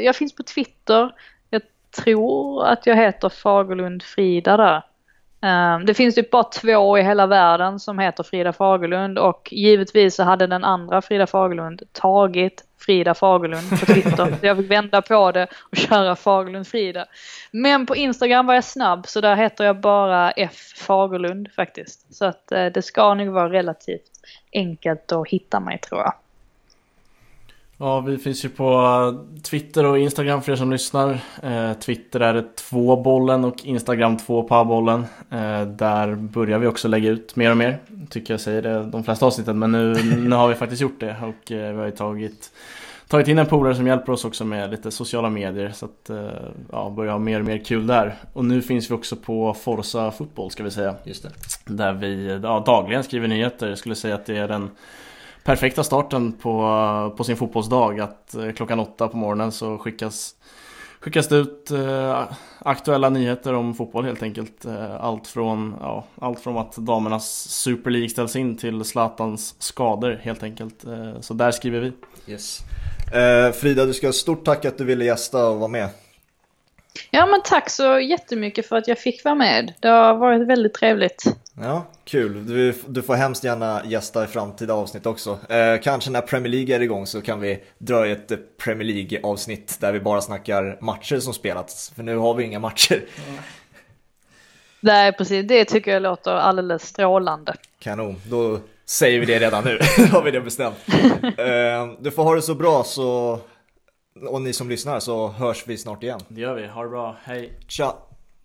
jag finns på Twitter. Jag tror att jag heter Fagerlund Frida där. Det finns typ bara två i hela världen som heter Frida Fagerlund och givetvis så hade den andra Frida Fagerlund tagit Frida Fagerlund på Twitter. jag fick vända på det och köra Fagerlund Frida. Men på Instagram var jag snabb så där heter jag bara F Fagerlund faktiskt. Så att eh, det ska nog vara relativt enkelt att hitta mig tror jag. Ja, vi finns ju på Twitter och Instagram för er som lyssnar. Eh, Twitter är det två bollen och Instagram två parbollen. Eh, där börjar vi också lägga ut mer och mer. Tycker jag säger det de flesta avsnitten, men nu, nu har vi faktiskt gjort det och eh, vi har ju tagit tagit in en polare som hjälper oss också med lite sociala medier så att eh, ja, börja ha mer och mer kul där. Och nu finns vi också på Forza Fotboll ska vi säga. Just det. Där vi ja, dagligen skriver nyheter. Jag skulle säga att det är den perfekta starten på, på sin fotbollsdag. Att eh, klockan åtta på morgonen så skickas, skickas det ut eh, aktuella nyheter om fotboll helt enkelt. Eh, allt, från, ja, allt från att damernas Super League ställs in till Zlatans skador helt enkelt. Eh, så där skriver vi. Yes. Eh, Frida, du ska ha stort tack att du ville gästa och vara med. Ja men tack så jättemycket för att jag fick vara med. Det har varit väldigt trevligt. Ja, kul. Du, du får hemskt gärna gästa i framtida avsnitt också. Eh, kanske när Premier League är igång så kan vi dra ett Premier League avsnitt där vi bara snackar matcher som spelats. För nu har vi inga matcher. Mm. Nej, precis. Det tycker jag låter alldeles strålande. Kanon. Då säger vi det redan nu. har vi det bestämt. Eh, du får ha det så bra så och ni som lyssnar så hörs vi snart igen. Det gör vi. Ha det bra. Hej. Tja.